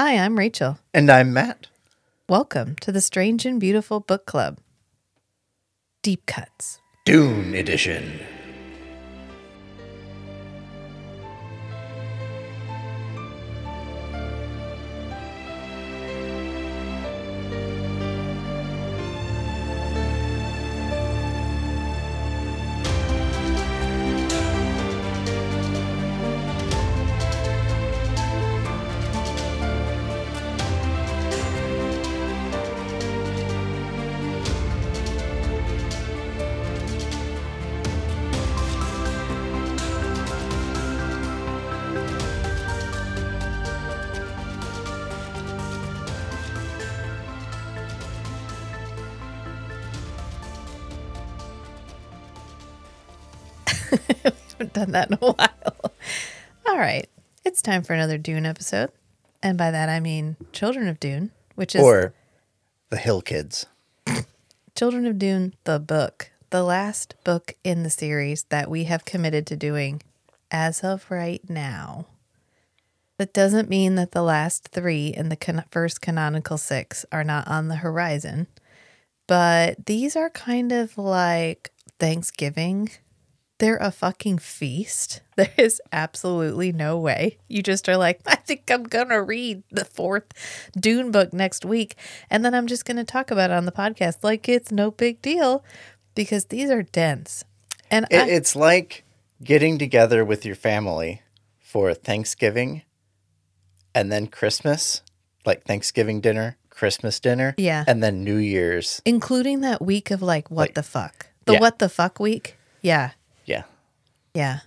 Hi, I'm Rachel. And I'm Matt. Welcome to the Strange and Beautiful Book Club. Deep Cuts. Dune Edition. Done that in a while. All right. It's time for another Dune episode. And by that, I mean Children of Dune, which is Or The Hill Kids. Children of Dune, the book, the last book in the series that we have committed to doing as of right now. That doesn't mean that the last three in the can- first canonical six are not on the horizon, but these are kind of like Thanksgiving. They're a fucking feast. There is absolutely no way. You just are like, I think I'm going to read the fourth Dune book next week. And then I'm just going to talk about it on the podcast like it's no big deal because these are dense. And It, I, it's like getting together with your family for Thanksgiving and then Christmas, like Thanksgiving dinner, Christmas dinner, Yeah. and then New Year's. including that week of like, what Like- the fuck? The Yeah. what the fuck week? Yeah. Yeah. Yeah.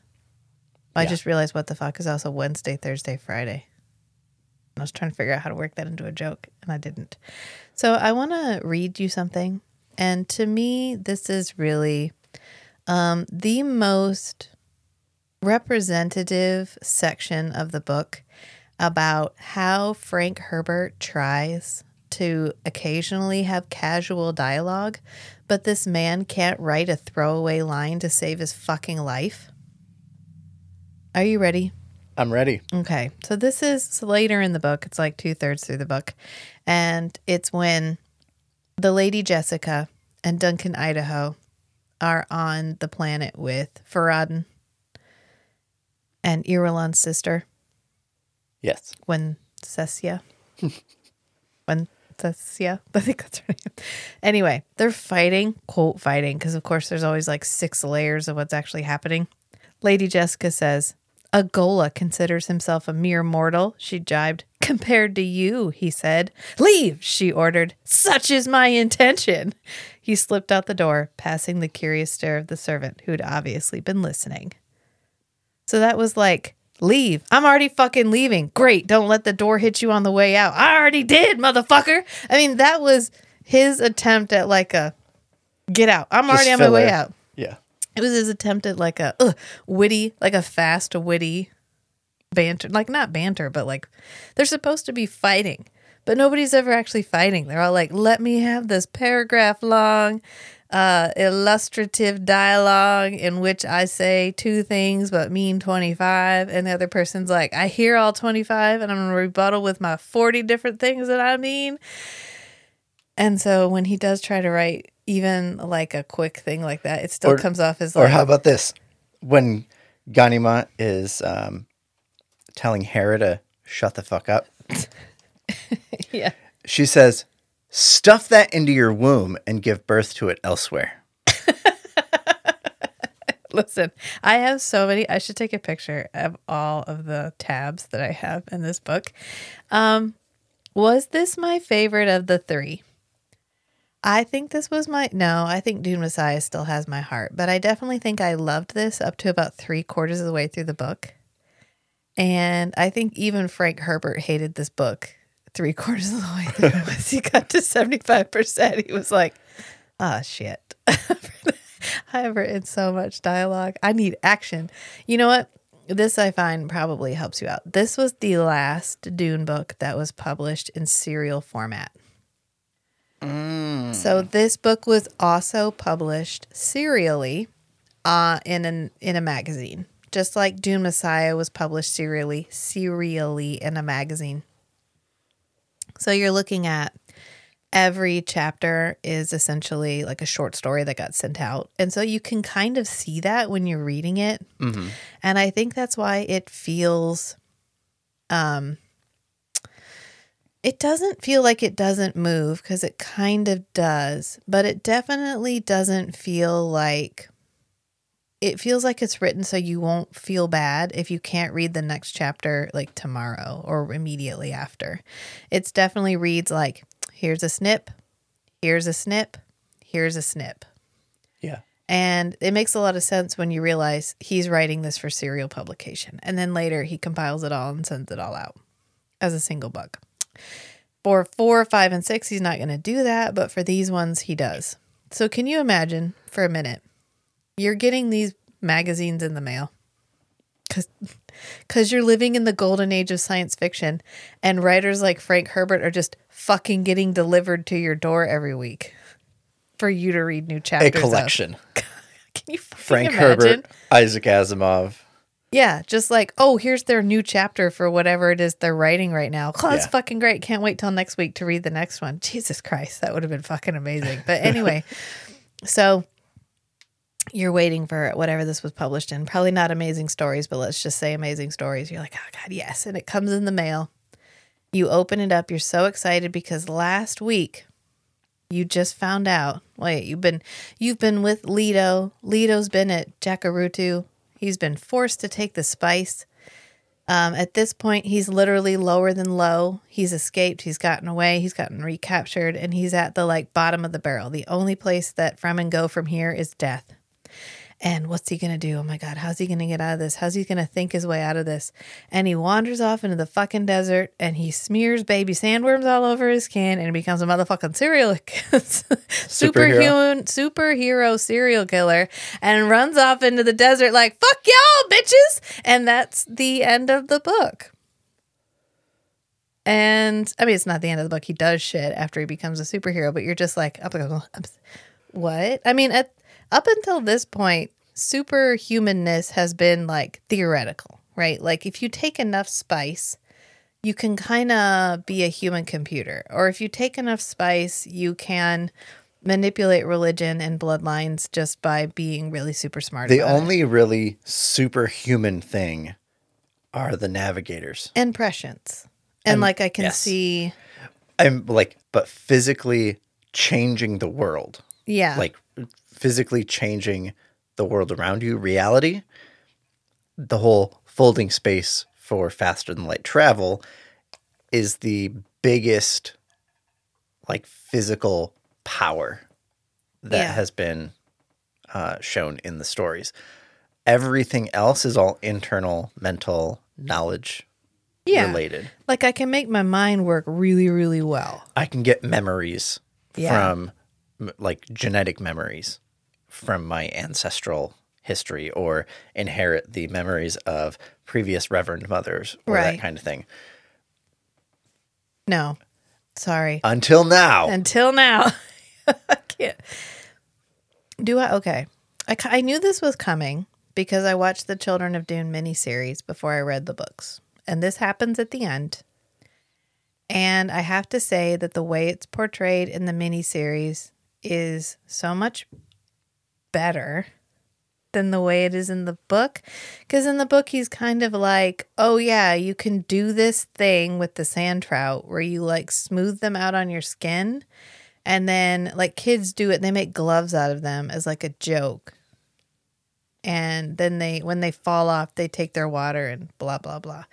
I Yeah. just realized what the fuck is also Wednesday, Thursday, Friday. I was trying to figure out how to work that into a joke and I didn't. So I want to read you something. And to me, this is really um, the most representative section of the book about how Frank Herbert tries to occasionally have casual dialogue, but this man can't write a throwaway line to save his fucking life. Are you ready? I'm ready. Okay. So this is later in the book. It's like two thirds through the book. And it's when the Lady Jessica and Duncan Idaho are on the planet with Farad'n and Irulan's sister, Yes. when Cecia. when Cecia. I think that's her name. Anyway, they're fighting, quote fighting, because of course there's always like six layers of what's actually happening. Lady Jessica says, Agola considers himself a mere mortal, she jibed. Compared to you, he said. Leave, she ordered. Such is my intention. He slipped out the door, passing the curious stare of the servant who'd obviously been listening. So that was like, leave. I'm already fucking leaving. Great. Don't let the door hit you on the way out. I already did, motherfucker. I mean, that was his attempt at like a get out. I'm Just already on my way out. Yeah. It was his attempt at like a ugh, witty, like a fast, witty banter. Like not banter, but like they're supposed to be fighting, but nobody's ever actually fighting. They're all like, "Let me have this paragraph long, uh, illustrative dialogue in which I say two things but mean twenty five, and the other person's like, "I hear all twenty five, and I'm gonna rebuttal with my forty different things that I mean." And so when he does try to write even like a quick thing like that, it still Or- comes off as Or how about this? When Ganima is um, telling Harah to shut the fuck up, yeah. she says, stuff that into your womb and give birth to it elsewhere. Listen, I have so many. I should take a picture of all of the tabs that I have in this book. Um, was this my favorite of the three? I think this was my no. I think Dune Messiah still has my heart, but I definitely think I loved this up to about three quarters of the way through the book, and I think even Frank Herbert hated this book three quarters of the way through. Once he got to seventy five percent, he was like, "Ah, shit." I've written so much dialogue. I need action. You know what? This I find probably helps you out. This was the last Dune book that was published in serial format. So this book was also published serially uh, in an in a magazine, just like Dune Messiah was published serially serially in a magazine. So you're looking at every chapter is essentially like a short story that got sent out. And so you can kind of see that when you're reading it. Mm-hmm. And I think that's why it feels um it doesn't feel like it doesn't move because it kind of does, but it definitely doesn't feel like it feels like it's written so you won't feel bad if you can't read the next chapter like tomorrow or immediately after. It's definitely reads like here's a snip, here's a snip, here's a snip. Yeah. And it makes a lot of sense when you realize he's writing this for serial publication. And then later he compiles it all and sends it all out as a single book. For four, five, and six, he's not going to do that. But for these ones, he does. So can you imagine for a minute? You're getting these magazines in the mail because because you're living in the golden age of science fiction and writers like frank herbert are just fucking getting delivered to your door every week for you to read new A chapters of. collection. Can you fucking Frank imagine? Herbert, Isaac Asimov. Yeah, just like, oh, here's their new chapter for whatever it is they're writing right now. Oh, that's Yeah. fucking great. Can't wait till next week to read the next one. Jesus Christ, that would have been fucking amazing. But anyway, so you're waiting for whatever this was published in. Probably not amazing stories, but let's just say amazing stories. You're like, oh God, yes. And it comes in the mail. You open it up. You're so excited because last week you just found out. Wait, you've been you've been with Leto. Leto's been at Jacurutu. He's been forced to take the spice. Um, at this point, he's literally lower than low. He's escaped. He's gotten away. He's gotten recaptured, and he's at the like bottom of the barrel. The only place that Fremen go from here is death. And what's he gonna do? Oh my god, how's he gonna get out of this? How's he gonna think his way out of this? And he wanders off into the fucking desert and he smears baby sandworms all over his skin and he becomes a motherfucking serial superhuman superhero serial killer and runs off into the desert like fuck y'all bitches. And that's the end of the book. And I mean, it's not the end of the book. He does shit after he becomes a superhero, but you're just like, "Oh, what? I mean, at, up until this point, superhumanness has been like theoretical, right? Like if you take enough spice, you can kind of be a human computer. Or if you take enough spice, you can manipulate religion and bloodlines just by being really super smart. The about it. only really superhuman thing are the navigators. and prescience. And, And- like I can yes. see, I'm like, but physically changing the world, yeah, like physically changing the world around you, reality, the whole folding space for faster than light travel is the biggest like physical power that Yeah. has been uh, shown in the stories. Everything else is all internal, mental, knowledge yeah. related. Like I can make my mind work really, really well. I can get memories Yeah. from like genetic memories from my ancestral history or inherit the memories of previous reverend mothers or Right. that kind of thing. No, sorry. Until now. Until now, I can't. Do I? Okay. I, I knew this was coming because I watched the Children of Dune miniseries before I read the books. And this happens at the end. And I have to say that the way it's portrayed in the miniseries is so much better than the way it is in the book. Because in the book, he's kind of like, oh, yeah, you can do this thing with the sand trout where you like smooth them out on your skin. And then, like, kids do it, they make gloves out of them as like a joke. And then they, when they fall off, they take their water and blah, blah, blah.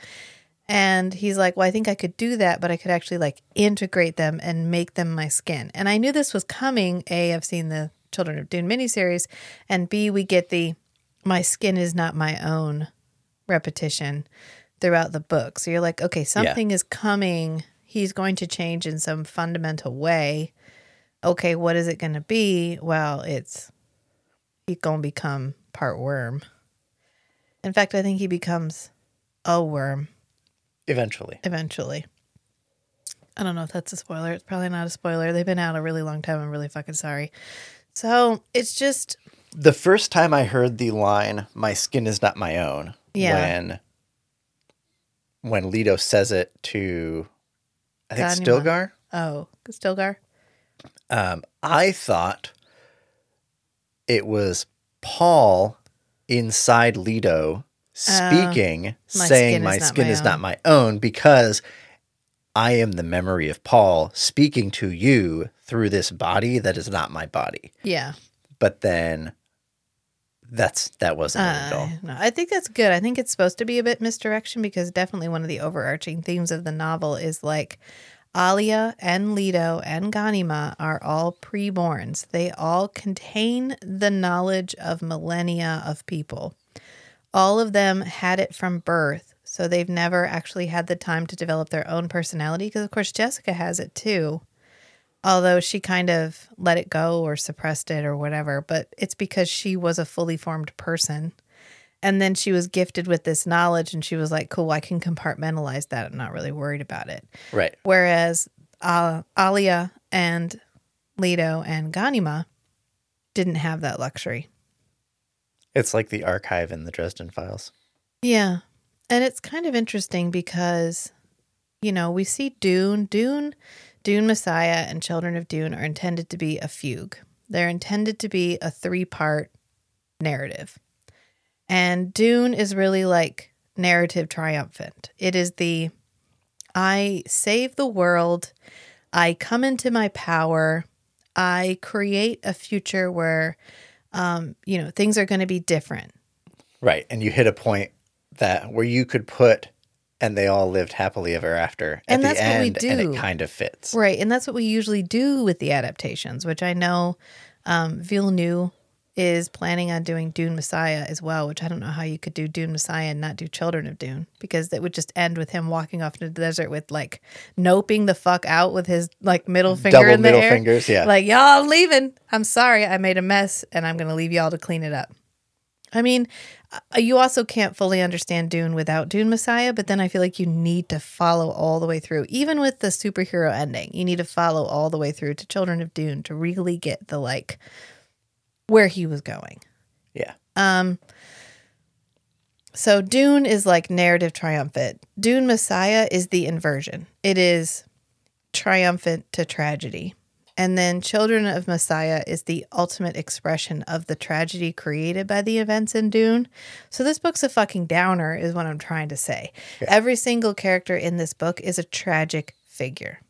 And he's like, Well, I think I could do that, but I could actually like integrate them and make them my skin. And I knew this was coming. A, I've seen the Children of Dune miniseries. And B, we get the my skin is not my own repetition throughout the book. So you're like, okay, something is coming. He's going to change in some fundamental way. Okay, what is it going to be? Well, it's he's going to become part worm. In fact, I think he becomes a worm Eventually. eventually. I don't know if that's a spoiler. It's probably not a spoiler. They've been out a really long time. I'm really fucking sorry. So it's just The first time I heard the line, my skin is not my own, Yeah. when when Leto says it to I think Ganima. Stilgar. Oh, Stilgar. Um, I thought it was Paul inside Leto speaking, Oh, my saying, skin My skin my is own." not my own, because I am the memory of Paul speaking to you through this body that is not my body. Yeah. But then that's that wasn't it at all. Uh, no, I think that's good. I think it's supposed to be a bit misdirection because definitely one of the overarching themes of the novel is like Alia and Leto and Ganima are all preborns. They all contain the knowledge of millennia of people. All of them had it from birth, so they've never actually had the time to develop their own personality because of course Jessica has it too although she kind of let it go or suppressed it or whatever but it's because she was a fully formed person and then she was gifted with this knowledge and she was like cool i can compartmentalize that i'm not really worried about it Right. whereas uh, alia and leto and ganima didn't have that luxury It's like the archive in the Dresden files. Yeah. And it's kind of interesting because, you know, we see Dune, Dune, Dune Messiah, and Children of Dune are intended to be a fugue. They're intended to be a three part narrative. And Dune is really like narrative triumphant. It is the I save the world, I come into my power, I create a future where, um, you know, things are going to be different. Right. And you hit a point that where you could put and they all lived happily ever after at And the that's what we end and it kind of fits. Right. And that's what we usually do with the adaptations, which I know um, Villeneuve is planning on doing Dune Messiah as well, which I don't know how you could do Dune Messiah and not do Children of Dune because that would just end with him walking off into the desert with like noping the fuck out with his like middle finger Double in the middle air. fingers, yeah. Like, y'all, I'm leaving. I'm sorry. I made a mess and I'm going to leave y'all to clean it up. I mean, you also can't fully understand Dune without Dune Messiah, but then I feel like you need to follow all the way through. Even with the superhero ending, you need to follow all the way through to Children of Dune to really get the like where he was going. yeah. Um so Dune is like narrative triumphant. Dune Messiah is the inversion. It is triumphant to tragedy. And then Children of Messiah is the ultimate expression of the tragedy created by the events in Dune. So this book's a fucking downer, is what I'm trying to say. Every single character in this book is a tragic figure.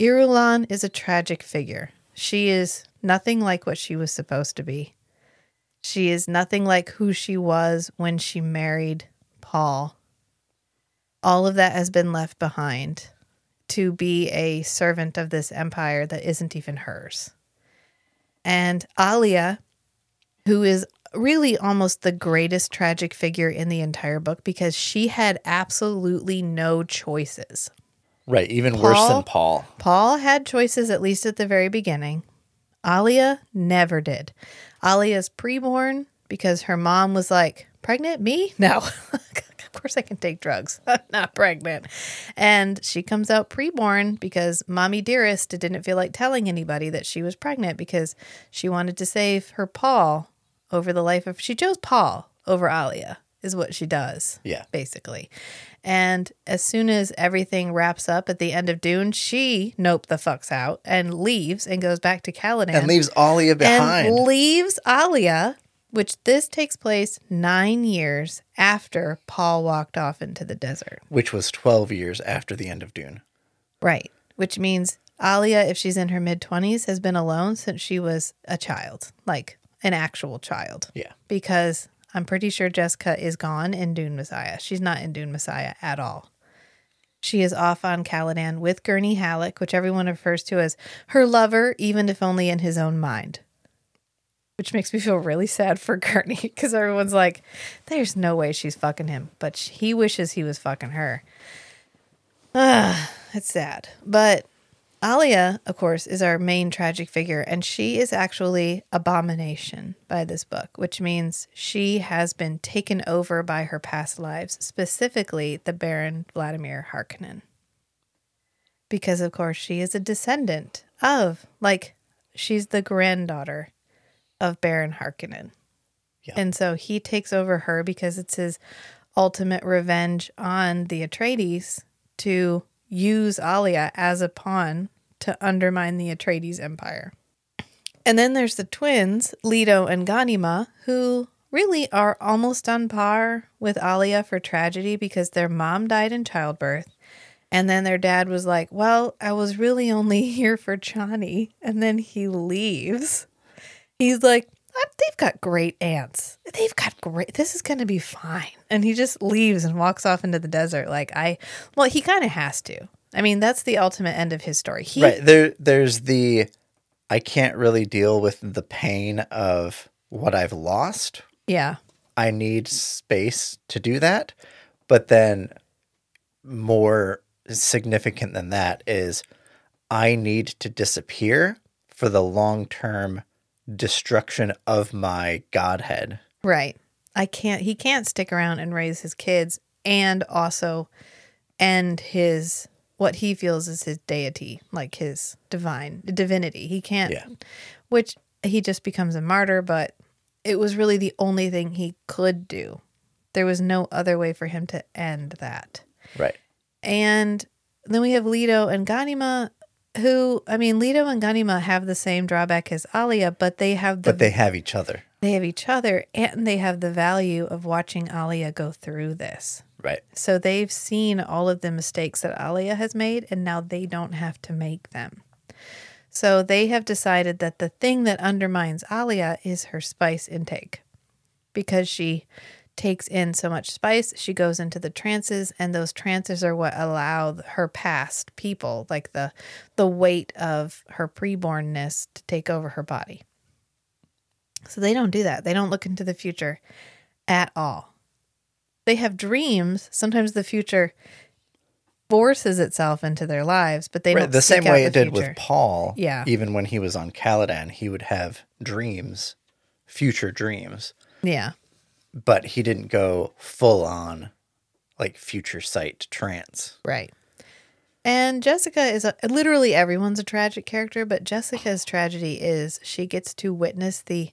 Irulan is a tragic figure. She is nothing like what she was supposed to be. She is nothing like who she was when she married Paul. All of that has been left behind to be a servant of this empire that isn't even hers. And Alia, who is really almost the greatest tragic figure in the entire book because she had absolutely no choices. Right. Even worse than Paul. Paul had choices at least at the very beginning. Alia never did. Alia's preborn because her mom was like, "Pregnant? Me? No. of course I can take drugs. I'm not pregnant." And she comes out preborn because mommy dearest didn't feel like telling anybody that she was pregnant because she wanted to save her Paul over the life of she chose Paul over Alia is what she does Yeah. basically. And as soon as everything wraps up at the end of Dune, she nope the fucks out and leaves and goes back to Caladan And leaves Alia behind. and leaves Alia, which this takes place nine years after Paul walked off into the desert. which was 12 years after the end of Dune. Right. Which means Alia, if she's in her mid 20s, has been alone since she was a child, like an actual child. Yeah. Because I'm pretty sure Jessica is gone in Dune Messiah. She's not in Dune Messiah at all. She is off on Caladan with Gurney Halleck, which everyone refers to as her lover, even if only in his own mind. Which makes me feel really sad for Gurney because everyone's like, there's no way she's fucking him. But he wishes he was fucking her. Ah, it's sad. But Alia, of course, is our main tragic figure, and she is actually abomination by this book, which means she has been taken over by her past lives, specifically the Baron Vladimir Harkonnen. Because, of course, she is a descendant of, like, she's the granddaughter of Baron Harkonnen. Yeah. And so he takes over her because it's his ultimate revenge on the Atreides to use Alia as a pawn to undermine the Atreides empire. And then there's the twins, Leto and Ganima, who really are almost on par with Alia for tragedy because their mom died in childbirth. And then their dad was like, Well, I was really only here for Chani. And then he leaves. He's like, "Uh, They've got great aunts. They've got great, this is going to be fine. And he just leaves and walks off into the desert. Like, I, well, he kind of has to. I mean, that's the ultimate end of his story. He, Right. There there's the I can't really deal with the pain of what I've lost. Yeah. I need space to do that. But then more significant than that is I need to disappear for the long-term destruction of my godhead. Right. I can't he can't stick around and raise his kids and also end his what he feels is his deity, like his divine divinity. He can't Yeah. which he just becomes a martyr, but it was really the only thing he could do. There was no other way for him to end that. Right. And then we have Leto and Ganima, who I mean, Leto and Ganima have the same drawback as Alia, but they have the But they have each other. they have each other and they have the value of watching Alia go through this. Right. So they've seen all of the mistakes that Alia has made and now they don't have to make them. So they have decided that the thing that undermines Alia is her spice intake. Because she takes in so much spice, she goes into the trances and those trances are what allow her past people, like the the weight of her prebornness to take over her body. So they don't do that. They don't look into the future at all. They have dreams. Sometimes the future forces itself into their lives, but they Right, don't the same way the it did future. with Paul. Yeah. Even when he was on Caladan, he would have dreams, future dreams, Yeah. But he didn't go full on like future sight trance. Right. And Jessica is a, literally everyone's a tragic character, but Jessica's tragedy is she gets to witness the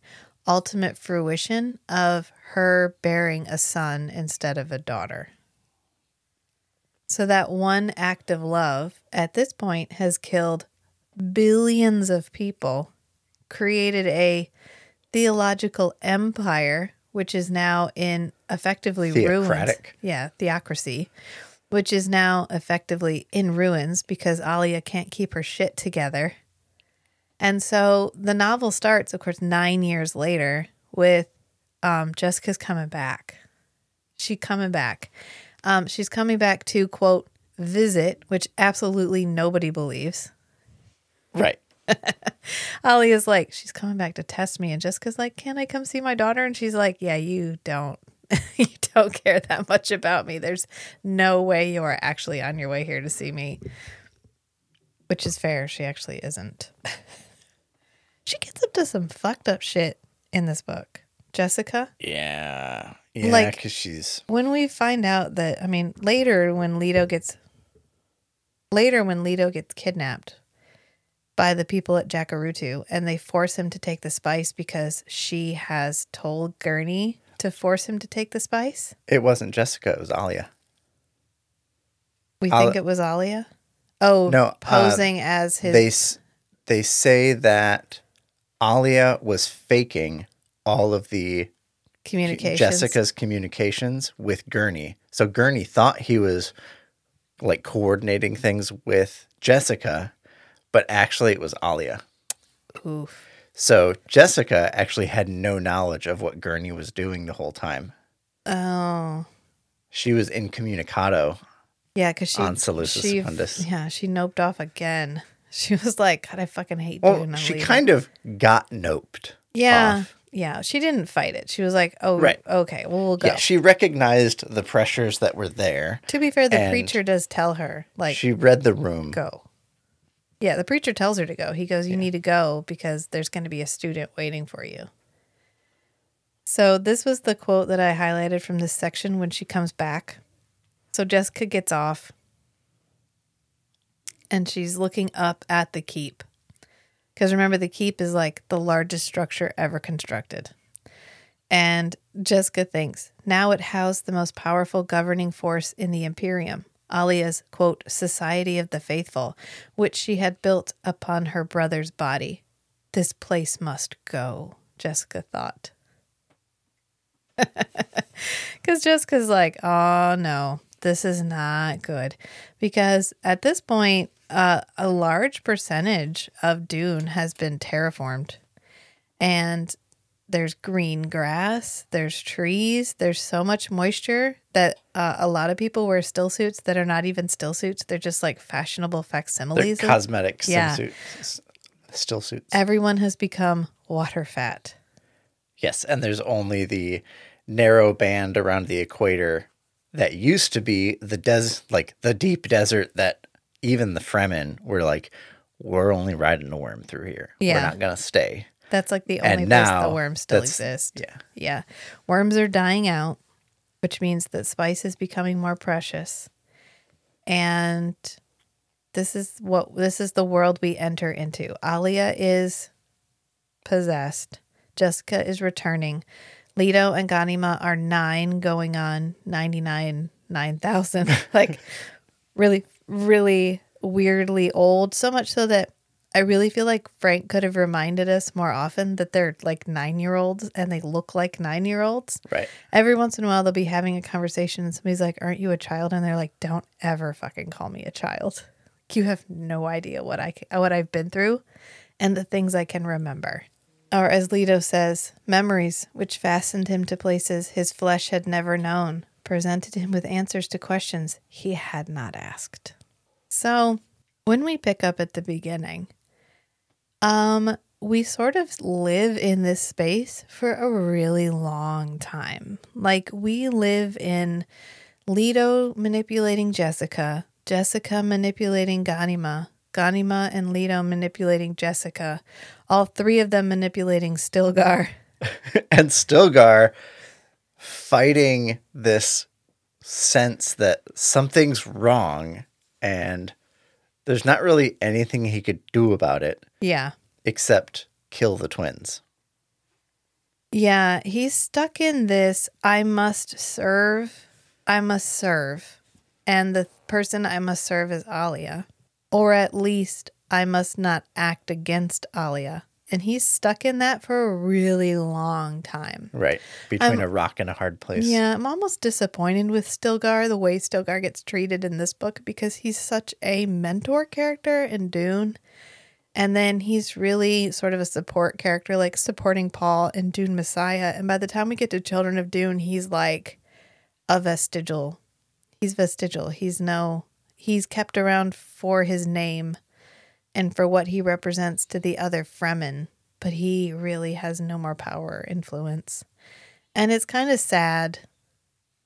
ultimate fruition of her bearing a son instead of a daughter. So that one act of love at this point has killed billions of people, created a theological empire, which is now in effectively ruins. Yeah, theocracy, which is now effectively in ruins because Alia can't keep her shit together. And so the novel starts, of course, nine years later with um, Jessica's coming back. She coming back. Um, she's coming back to quote visit, which absolutely nobody believes. Right. Ali is like, she's coming back to test me, and Jessica's like, "Can I come see my daughter?" And she's like, "Yeah, you don't, you don't care that much about me. There's no way you are actually on your way here to see me." Which is fair. She actually isn't. she gets up to some fucked up shit in this book. Jessica, Yeah. Yeah, Like- because she's when we find out that, I mean, later when Leto gets, later when Leto gets kidnapped by the people at Jacurutu and they force him to take the spice because she has told Gurney to force him to take the spice. it wasn't Jessica, it was Alia. We I'll- think it was Alia. Oh, No, uh, posing as his. They they say that Alia was faking all of the communications. Jessica's communications with Gurney. So Gurney thought he was like coordinating things with Jessica, but actually it was Alia. Oof. So Jessica actually had no knowledge of what Gurney was doing the whole time. Oh, She was incommunicado. yeah, because she On Salusa she, Secundus. Yeah, she noped off again. She was like, "God, I fucking hate Well, doing." she kind of got noped. Yeah. off. Yeah. She didn't fight it. She was like, oh, Right. okay, well, we'll go. Yeah, she recognized the pressures that were there. to be fair, the preacher does tell her, like, she read the room. go. Yeah, the preacher tells her to go. He goes, you need to go because there's going to be a student waiting for you. So, this was the quote that I highlighted from this section when she comes back. So, Jessica gets off and she's looking up at the keep. Because remember, the keep is like the largest structure ever constructed. And Jessica thinks now it housed the most powerful governing force in the Imperium. Alia's, quote, Society of the Faithful, which she had built upon her brother's body. This place must go, Jessica thought. Because Jessica's like, oh no, this is not good. Because at this point, uh, a large percentage of Dune has been terraformed. And there's green grass, there's trees, there's so much moisture that uh, a lot of people wear still suits that are not even still suits. They're just like fashionable They're facsimiles. of- cosmetic Yeah. swimsuits, still suits. Everyone has become water fat. Yes, and there's only the narrow band around the equator that used to be the des like the deep desert that even the Fremen were like, we're only riding a worm through here. Yeah. We're not gonna stay. That's like the And only place now the worms still exist. Yeah. Yeah. Worms are dying out, which means that spice is becoming more precious. And this is what this is the world we enter into. Alia is possessed. Jessica is returning. Leto and Ganima are nine going on 99, 9,000. like really, really weirdly old. So much so that I really feel like Frank could have reminded us more often that they're like nine year olds and they look like nine year olds. Right. Every once in a while, they'll be having a conversation and somebody's like, Aren't you a child? And they're like, Don't ever fucking call me a child. You have no idea what I what I've been through and the things I can remember. Or as Leto says, memories which fastened him to places his flesh had never known, presented him with answers to questions he had not asked. So, when we pick up at the beginning, um, we sort of live in this space for a really long time. Like we live in Leto manipulating Jessica, Jessica manipulating Ganima, Ganima and Leto manipulating Jessica, all three of them manipulating Stilgar. and Stilgar fighting this sense that something's wrong and there's not really anything he could do about it Yeah. except kill the twins. Yeah, he's stuck in this I must serve, I must serve. And the person I must serve is Alia. Or at least I must not act against Alia. And he's stuck in that for a really long time. Right. Between a rock and a hard place. Yeah, I'm almost disappointed with Stilgar, the way Stilgar gets treated in this book, because he's such a mentor character in Dune. And then he's really sort of a support character, like supporting Paul in Dune Messiah. And by the time we get to Children of Dune, he's like a vestigial. He's vestigial. He's no, he's kept around for his name and for what he represents to the other Fremen, but he really has no more power or influence. And it's kind of sad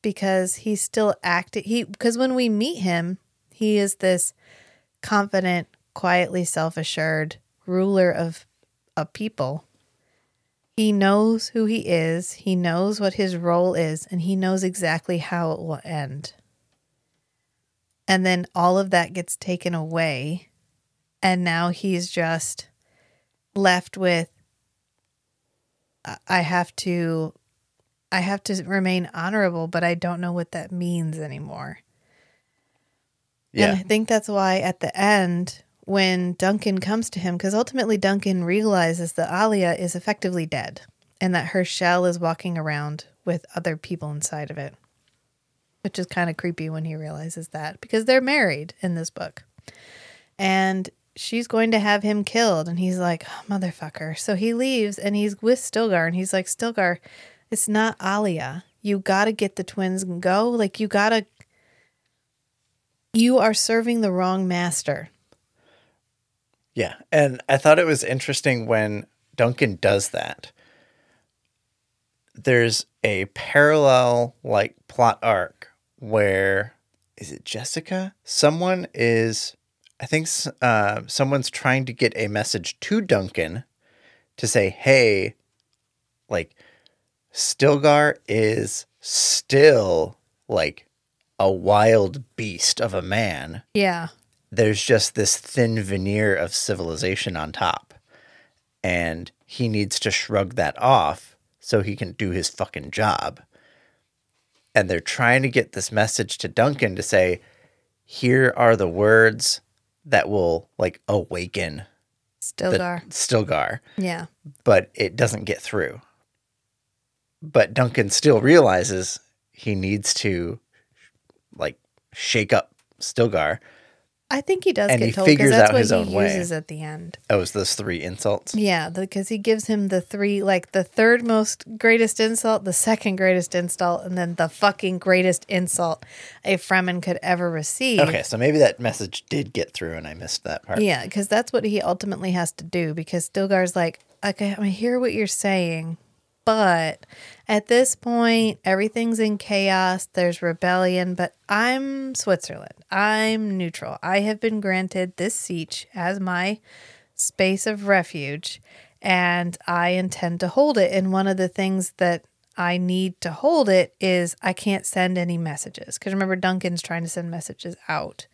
because he's still acting. He because when we meet him, he is this confident, quietly self-assured ruler of a people. He knows who he is, he knows what his role is, and he knows exactly how it will end. And then all of that gets taken away, and now he's just left with I- have to I have to remain honorable, but I don't know what that means anymore. Yeah. And I think that's why at the end, when Duncan comes to him, because ultimately Duncan realizes that Alia is effectively dead and that her shell is walking around with other people inside of it, which is kind of creepy when he realizes that because they're married in this book. And she's going to have him killed. And he's like, "Oh, motherfucker. So he leaves and he's with Stilgar and he's like, Stilgar, it's not Alia. You got to get the twins and go. Like, you got to you are serving the wrong master. Yeah. And I thought it was interesting when Duncan does that. There's a parallel like plot arc where is it Jessica? Someone is I think uh, someone's trying to get a message to Duncan to say, "Hey, like Stilgar is still like a wild beast of a man." Yeah. there's just this thin veneer of civilization on top. And he needs to shrug that off so he can do his fucking job. And they're trying to get this message to Duncan to say, here are the words that will like awaken Stilgar. Stilgar, yeah. but it doesn't get through. But Duncan still realizes he needs to like shake up Stilgar. I think he does And get he told because figures that's out what his he own way. uses at the end. Oh, it's those three insults. Yeah, because he gives him the three, like the third most greatest insult, the second greatest insult, and then the fucking greatest insult a Fremen could ever receive. Okay, so maybe that message did get through and I missed that part. Yeah, because that's what he ultimately has to do. Because Stilgar's like, okay, I hear what you're saying, but at this point, everything's in chaos. There's rebellion, but I'm Switzerland. I'm neutral. I have been granted this siege as my space of refuge, and I intend to hold it. And one of the things that I need to hold it is I can't send any messages. Because remember, Duncan's trying to send messages out.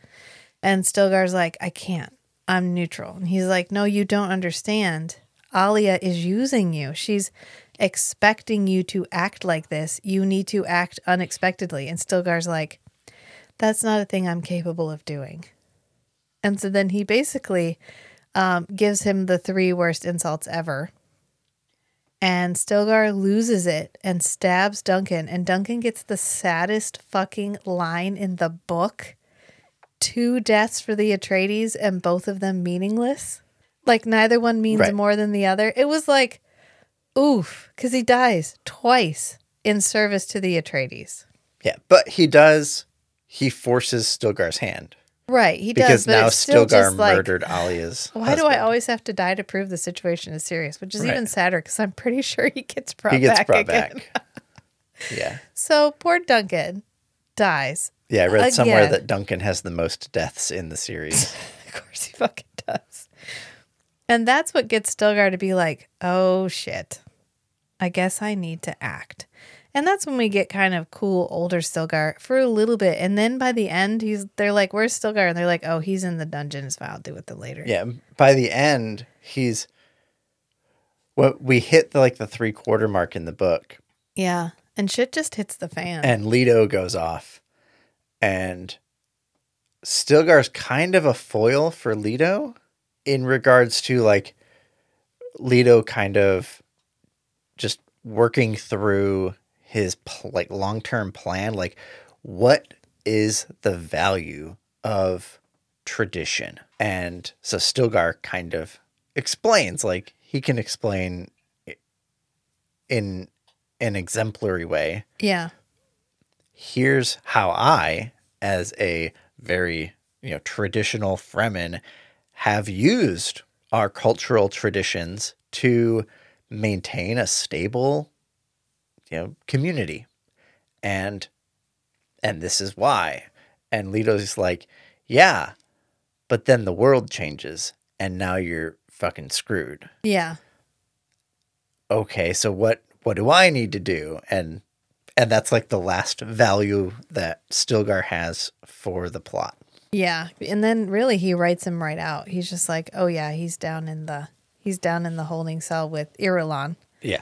And Stilgar's like, I can't. I'm neutral. And he's like, No, you don't understand. Alia is using you. She's expecting you to act like this. You need to act unexpectedly. And Stilgar's like, That's not a thing I'm capable of doing. And so then he basically um, gives him the three worst insults ever. And Stilgar loses it and stabs Duncan. And Duncan gets the saddest fucking line in the book two deaths for the Atreides and both of them meaningless. Like neither one means Right. more than the other. It was like, oof, because he dies twice in service to the Atreides. Yeah, but he does. He forces Stilgar's hand Right, he because does. But now Stilgar just like, murdered Alia's. why do I always have to die to prove the situation is serious? Which is Right. even sadder because I'm pretty sure he gets brought He gets back brought again. back. yeah, So poor Duncan dies. yeah. I read somewhere that Duncan has the most deaths in the series. Of course he fucking does. And that's what gets Stilgar to be like, oh shit, I guess I need to act. And that's when we get kind of cool older Stilgar for a little bit. And then by the end, he's they're like, Where's Stilgar? And they're like, Oh, he's in the dungeons. I'll deal with it later. yeah, by the end, he's. Well, we hit the, like the three quarter mark in the book, Yeah. And shit just hits the fan. and Leto goes off, and Stilgar's kind of a foil for Leto in regards to like Leto kind of just working through his pl- like long-term plan like what is the value of tradition and so Stilgar kind of explains like he can explain in an exemplary way yeah. here's how I, as a very you know traditional Fremen, have used our cultural traditions to maintain a stable, you know, community, and and this is why. And Leto's like, yeah, but then the world changes, and now you're fucking screwed Yeah. okay, so what what do I need to do? And and that's like the last value that Stilgar has for the plot. Yeah. And then really he writes him right out. He's just like, Oh yeah, he's down in the he's down in the holding cell with Irulan. Yeah.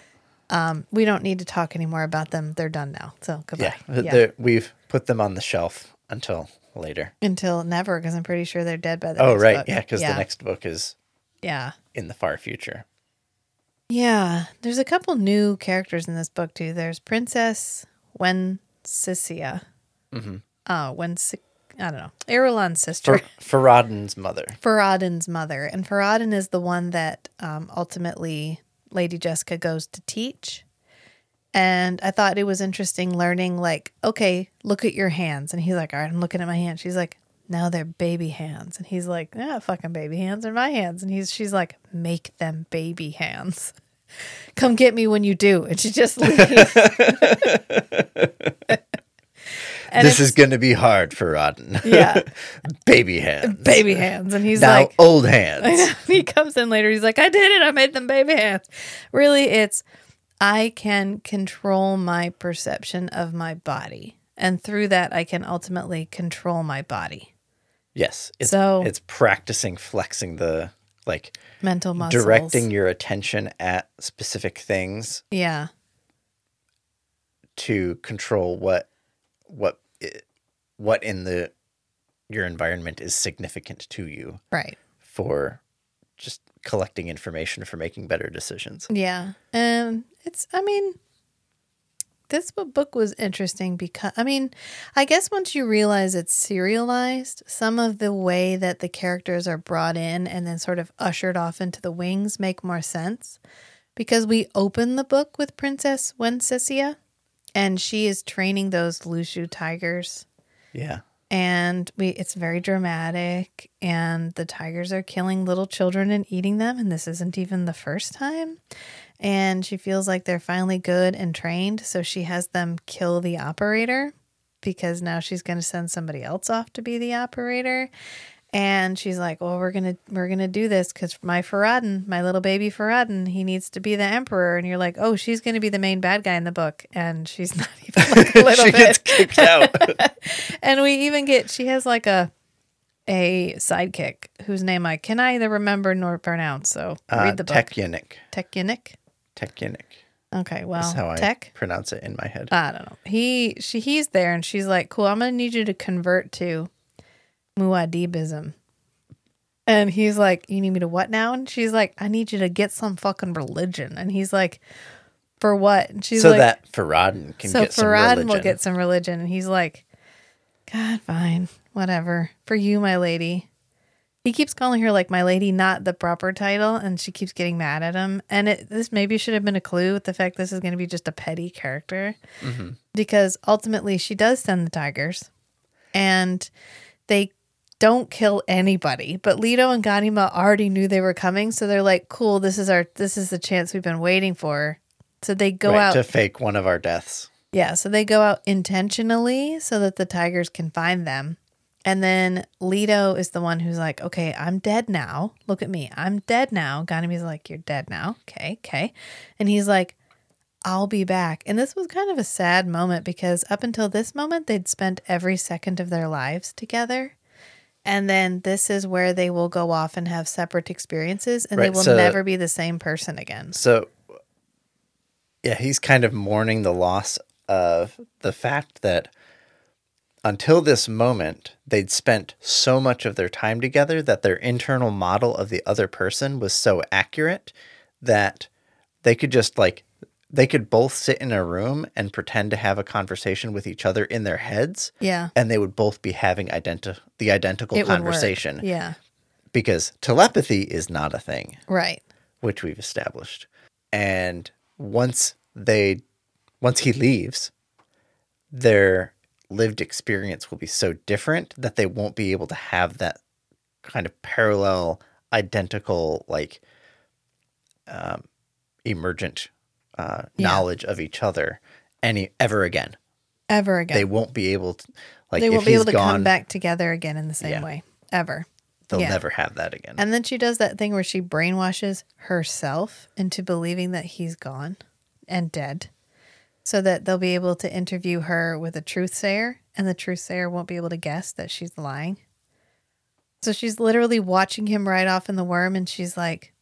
Um, we don't need to talk anymore about them. They're done now. So goodbye. Yeah. The- we've put them on the shelf until later. Until never, because I'm pretty sure they're dead by the Oh, right. book. Yeah, because yeah. the next book is Yeah. in the far future. Yeah. There's a couple new characters in this book too. There's Princess Wensicia. Mhm. Uh I don't know. Irulan's sister. For Farad'n's mother. Farad'n's mother. And Faradin is the one that um, ultimately Lady Jessica goes to teach. And I thought it was interesting learning, like, okay, look at your hands. And he's like, all right, I'm looking at my hands. She's like, now they're baby hands. And he's like, yeah, fucking baby hands are my hands. And he's she's like, make them baby hands. Come get me when you do. And she just leaves. And this is going to be hard for Rodden. yeah, Baby hands. baby hands. And he's now like, old hands. He comes in later. He's like, I did it. I made them baby hands. Really, it's I can control my perception of my body. And through that, I can ultimately control my body. Yes. It's, So- it's practicing flexing the like Mental muscles. directing your attention at specific things Yeah. to control what what what in the your environment is significant to you Right. for just collecting information for making better decisions. Yeah. And it's, I mean, this book was interesting because, I mean, I guess once you realize it's serialized, some of the way that the characters are brought in and then sort of ushered off into the wings make more sense. Because we open the book with Princess Wensicia and she is training those Lushu tigers Yeah. and we it's very dramatic and the tigers are killing little children and eating them and this isn't even the first time and she feels like they're finally good and trained so she has them kill the operator because now she's going to send somebody else off to be the operator and she's like well we're going to we're going to do this cuz my Farad'n my little baby Farad'n he needs to be the emperor and you're like oh she's going to be the main bad guy in the book and she's not even like a little she bit gets kicked out. and we even get she has like a a sidekick whose name I can neither remember nor pronounce. So uh, read the book. Tekyanik. Tekunic. Tekyanik. Okay, well, That's how I Tech. pronounce it in my head. I don't know. He she he's there and she's like, "Cool, I'm gonna need you to convert to Muad'Dibism." And he's like, "You need me to what now?" And she's like, "I need you to get some fucking religion." And he's like, "For what?" And she's so like, that Farad'n can so get some Farad religion. will get some religion. And he's like, God, fine, whatever. For you, my lady. He keeps calling her like my lady, not the proper title, and she keeps getting mad at him. And it, this maybe should have been a clue with the fact this is going to be just a petty character, Mm-hmm. because ultimately she does send the tigers, and they don't kill anybody. But Leto and Ganima already knew they were coming, so they're like, "Cool, this is our this is the chance we've been waiting for." So they go right, out to fake one of our deaths. yeah, so they go out intentionally so that the tigers can find them. And then Leto is the one who's like, okay, I'm dead now. Look at me. I'm dead now. Ganima's like, you're dead now. Okay, okay. And he's like, I'll be back. And this was kind of a sad moment because up until this moment, they'd spent every second of their lives together. And then this is where they will go off and have separate experiences and they will so- never be the same person again. So, yeah, he's kind of mourning the loss of the fact that until this moment, they'd spent so much of their time together that their internal model of the other person was so accurate that they could just like, they could both sit in a room and pretend to have a conversation with each other in their heads, Yeah. and they would both be having identi- the identical It conversation Yeah. because telepathy is not a thing Right. which we've established. And once they once he leaves, their lived experience will be so different that they won't be able to have that kind of parallel identical like um, emergent uh, Yeah. knowledge of each other any ever again. Ever again. They won't be able to like they won't be able to gone, come back together again in the same Yeah. way ever. they'll yeah. never have that again. And then she does that thing where she brainwashes herself into believing that he's gone and dead so that they'll be able to interview her with a truth sayer and the truth sayer won't be able to guess that she's lying. So she's literally watching him ride off in the worm and she's like,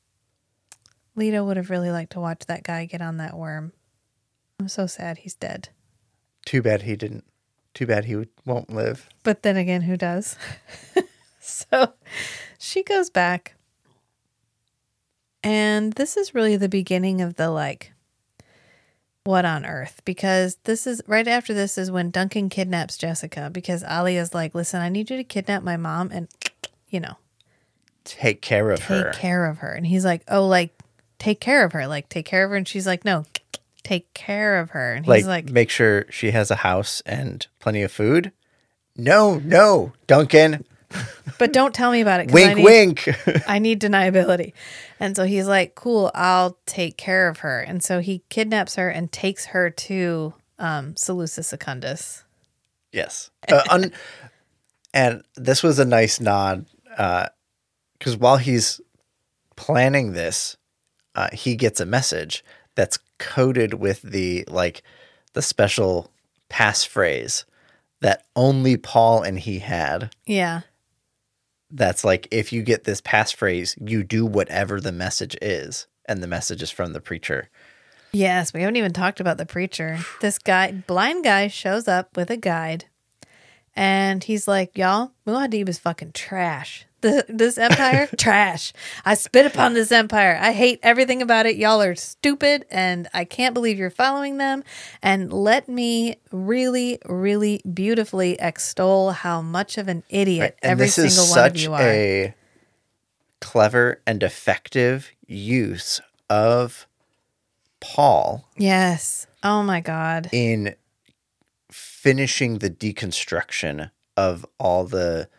Leto would have really liked to watch that guy get on that worm. I'm so sad he's dead. Too bad he didn't. Too bad he would, won't live. But then again, who does? so she goes back. And this is really the beginning of the like, what on earth? Because this is right after this is when Duncan kidnaps Jessica because Ali is like, listen, I need you to kidnap my mom and, you know, Take care of take her. Take care of her. And he's like, oh, like, take care of her. Like, take care of her. And she's like, no, take care of her. And like, he's like, make sure she has a house and plenty of food. No, no, Duncan. but don't tell me about it. 'cause I Wink, need- wink. I need deniability. And so he's like, cool, I'll take care of her. And so he kidnaps her and takes her to um, Salusa Secundus. yes. Uh, un- and this was a nice nod because while he's planning this, uh, he gets a message that's coded with the like the special passphrase that only Paul and he had. Yeah. that's like if you get this passphrase, you do whatever the message is, and the message is from the preacher. Yes, we haven't even talked about the preacher. This guy, blind guy, shows up with a guide And he's like, Y'all, Muad'Dib is fucking trash. The, this empire, trash. I spit upon this empire. I hate everything about it. Y'all are stupid, and I can't believe you're following them. And let me really, really beautifully extol how much of an idiot And every single one of you are. a clever and effective use of Paul yes. Oh my God. in finishing the deconstruction of all the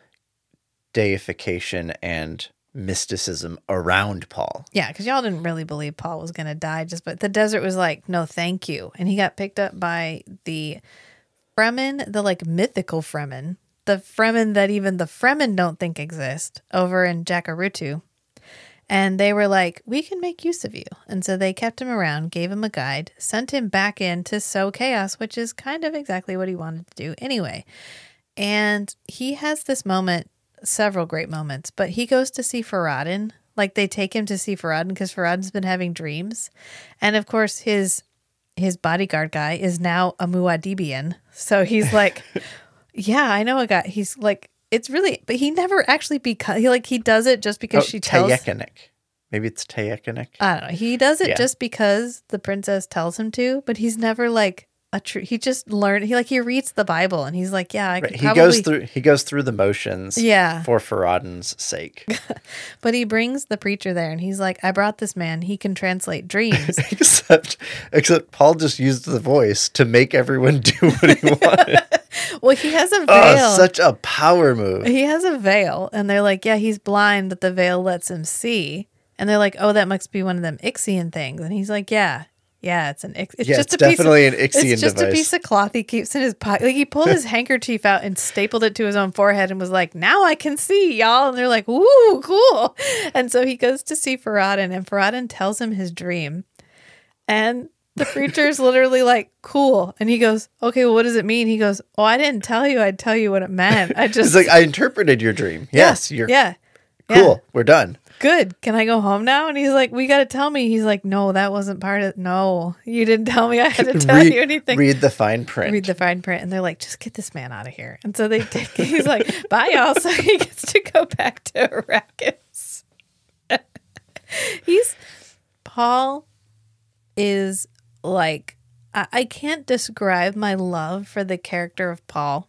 deification and mysticism around Paul. Yeah, because y'all didn't really believe Paul was going to die, just but the desert was like, no, thank you. And he got picked up by the Fremen, the like mythical Fremen, the Fremen that even the Fremen don't think exist over in Jacurutu. And they were like, we can make use of you. And so they kept him around, gave him a guide, sent him back in to sow chaos, which is kind of exactly what he wanted to do anyway. And he has this moment, several great moments, but he goes to see Farad'n. Like they take him to see Farad'n because Farad'n's been having dreams. And of course his his bodyguard guy is now a Muad'Dibian. So he's like, Yeah, I know a guy. He's like it's really but he never actually because he like he does it just because Oh, she tells Tayekanik. Maybe it's Tayekanik. I don't know. He does it Yeah. just because the princess tells him to, but he's never like a true. He just learned. He like he reads the Bible and he's like, yeah, I Right. He probably. goes through he goes through the motions Yeah, for Farad'n's sake. but he brings the preacher there and he's like, I brought this man. He can translate dreams. except except Paul just used the voice to make everyone do what he wanted. well, he has a ah, veil. oh, such a power move. he has a veil, and they're like, yeah, he's blind, but the veil lets him see. And they're like, oh, that must be one of them Ixian things. And he's like, yeah, yeah, it's an it's yeah, just it's a piece of, definitely an Ixian It's just device. a piece of cloth he keeps in his pocket. Like he pulled his handkerchief out and stapled it to his own forehead and was like, "Now I can see, y'all." And they're like, "Ooh, cool!" And so he goes to see Farad'n, and Farad'n tells him his dream, and the preacher is literally like, "Cool," and he goes, "Okay, well, what does it mean?" He goes, "Oh, I didn't tell you. I'd tell you what it meant. I just He's like, I interpreted your dream. Yeah, Yes, you're yeah." cool. We're done. Good. Can I go home now? And he's like, we got to tell me. He's like, no, that wasn't part of. No, you didn't tell me I had to tell read, you anything. read the fine print. read the fine print and they're like just get this man out of here and so they take he's like bye y'all so he gets to go back to arrakis he's paul is like I, I can't describe my love for the character of paul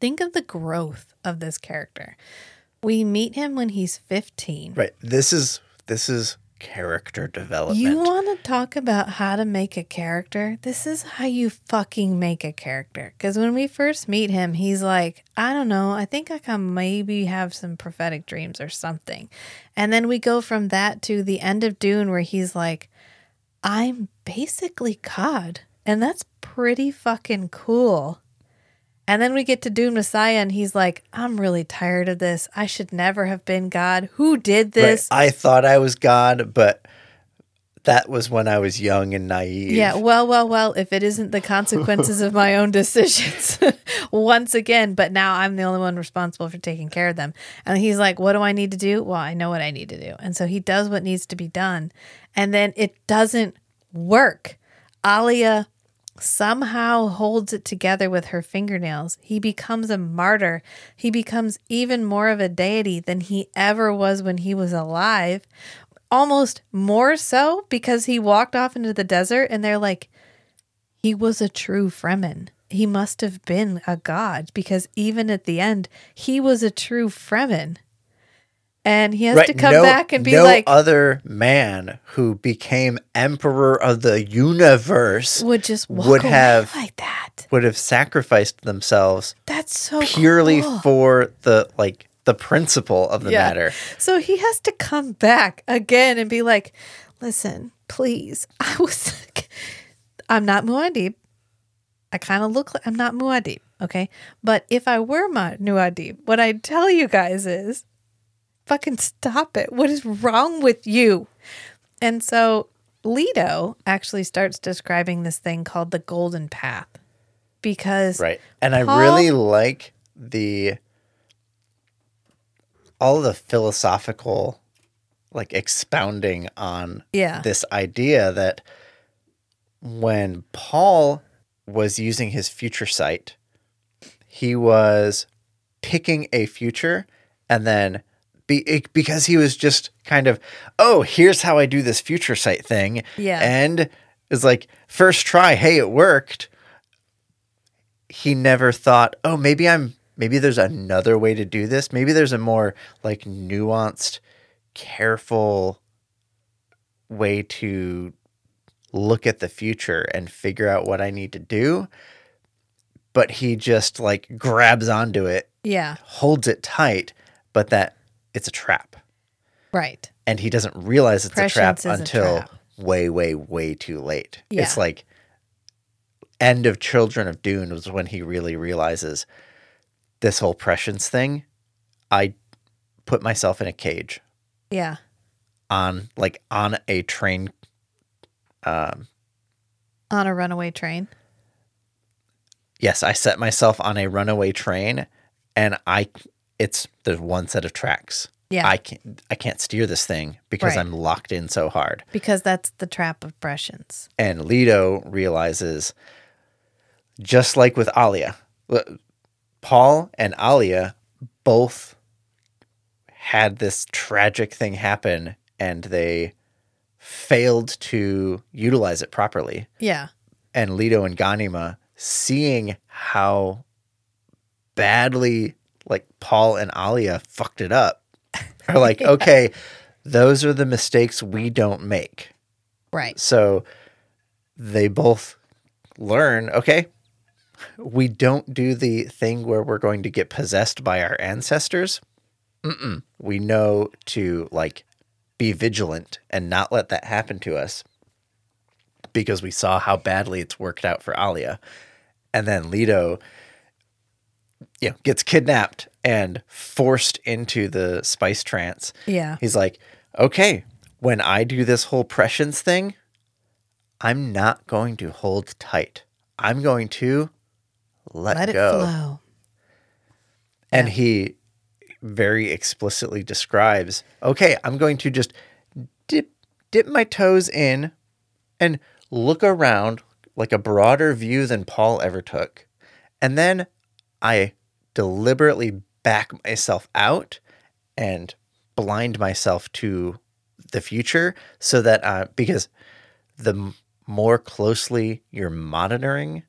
think of the growth of this character we meet him when he's 15 right. This is this is character development. You want to talk about how to make a character? This is how you fucking make a character. Because when we first meet him, he's like, I don't know, I think I can maybe have some prophetic dreams or something. And then we go from that to the end of Dune, where he's like, I'm basically God. And that's pretty fucking cool. And then we get to Dune Messiah, and he's like, I'm really tired of this. I should never have been God. Who did Right. this? I thought I was God, but that was when I was young and naive. Yeah, well, well, well, if it isn't the consequences of my own decisions once again, but now I'm the only one responsible for taking care of them. And he's like, What do I need to do? Well, I know what I need to do. And so he does what needs to be done. And then it doesn't work. Alia somehow holds it together with her fingernails. He becomes a martyr. He becomes even more of a deity than he ever was when he was alive. Almost more so because he walked off into the desert and they're like, he was a true Fremen. He must have been a god because even at the end, he was a true Fremen. And he has Right. to come no, back and be no like, other man who became emperor of the universe would just walk would have- like that. would have sacrificed themselves That's so purely cool. for the like the principle of the Yeah. matter. So he has to come back again and be like, listen, please. I was, like, I'm not Muad'Dib. I kind of look like I'm not Muad'Dib. Okay. But if I were Muad'Dib, what I'd tell you guys is fucking stop it. What is wrong with you? And so Leto actually starts describing this thing called the golden path because Right. And I really like the all the philosophical like expounding on yeah. this idea that when Paul was using his future sight he was picking a future and then be, it- because he was just kind of, oh, here's how I do this future sight thing. Yeah. And it's like, first try, hey, it worked. He never thought, oh, maybe I'm, maybe there's another way to do this. Maybe there's a more like nuanced, careful way to look at the future and figure out what I need to do. But he just like grabs onto it, Yeah. holds it tight, but that it's a trap. Right. And he doesn't realize it's a trap Prescience is a until trap. way, way, way too late. Yeah. It's like end of Children of Dune was when he really realizes this whole prescience thing. I put myself in a cage Yeah. on like on a train um On a runaway train. yes, I set myself on a runaway train and I it's there's one set of tracks. Yeah. I can't I can't steer this thing because Right. I'm locked in so hard. because that's the trap of prescience. And Leto realizes just like with Alia, w- Paul and Alia both had this tragic thing happen and they failed to utilize it properly. Yeah. and Leto and Ganima seeing how badly like Paul and Alia fucked it up are like, okay, those are the mistakes we don't make. Right. So they both learn, okay, we don't do the thing where we're going to get possessed by our ancestors. Mm-mm. We know to like be vigilant and not let that happen to us because we saw how badly it's worked out for Alia. And then Leto you know, gets kidnapped and forced into the spice trance. Yeah. He's like, okay, when I do this whole prescience thing, I'm not going to hold tight. I'm going to let, Let it go. flow. And he very explicitly describes, okay, I'm going to just dip dip my toes in and look around like a broader view than Paul ever took. And then I deliberately back myself out and blind myself to the future so that uh, because the more closely you're monitoring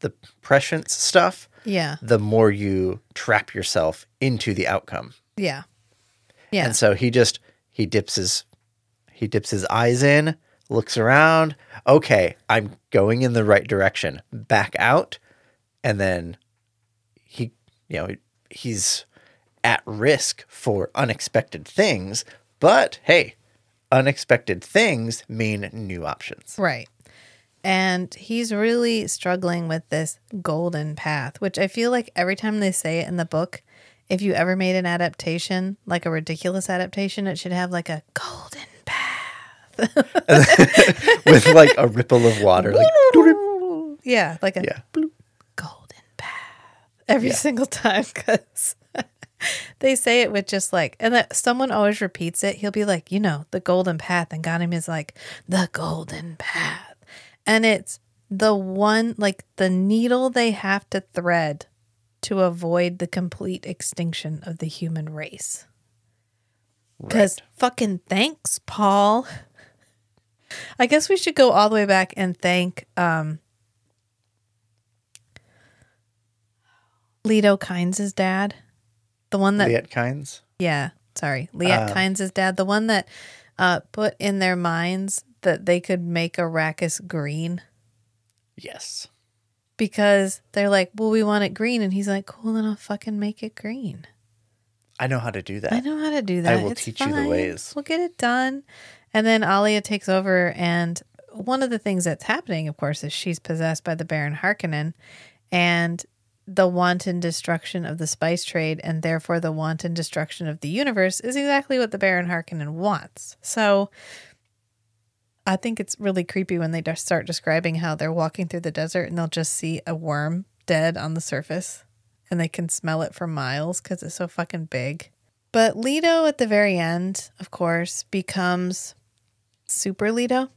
the prescience stuff, Yeah. the more you trap yourself into the outcome. Yeah. Yeah. And so he just he dips his he dips his eyes in, looks around. Okay, I'm going in the right direction. Back out, and then he you know he's at risk for unexpected things. But hey, unexpected things mean new options. Right. And he's really struggling with this golden path, which I feel like every time they say it in the book, if you ever made an adaptation, like a ridiculous adaptation, it should have like a golden path. with like a ripple of water, like yeah, like a yeah. path every Yeah. single time because they say it with just like, and that someone always repeats it. He'll be like, you know, the golden path, and Ganem is like, the golden path. And it's the one, like the needle they have to thread to avoid the complete extinction of the human race. Because Right. fucking thanks, Paul. I guess we should go all the way back and thank um, Leto Kynes' dad. The one that, Liet Kynes. yeah, sorry, Liet Um, Kynes' dad. The one that uh, put in their minds that they could make Arrakis green Yes. because they're like, well, we want it green. And he's like, cool, then I'll fucking make it green. I know how to do that. I know how to do that. I will It's teach you the ways. We'll get it done. And then Alia takes over, and one of the things that's happening, of course, is she's possessed by the Baron Harkonnen, and the wanton destruction of the spice trade, and therefore the wanton destruction of the universe, is exactly what the Baron Harkonnen wants. So. I think it's really creepy when they start describing how they're walking through the desert and they'll just see a worm dead on the surface and they can smell it for miles because it's so fucking big. But Leto at the very end, of course, becomes Super Leto.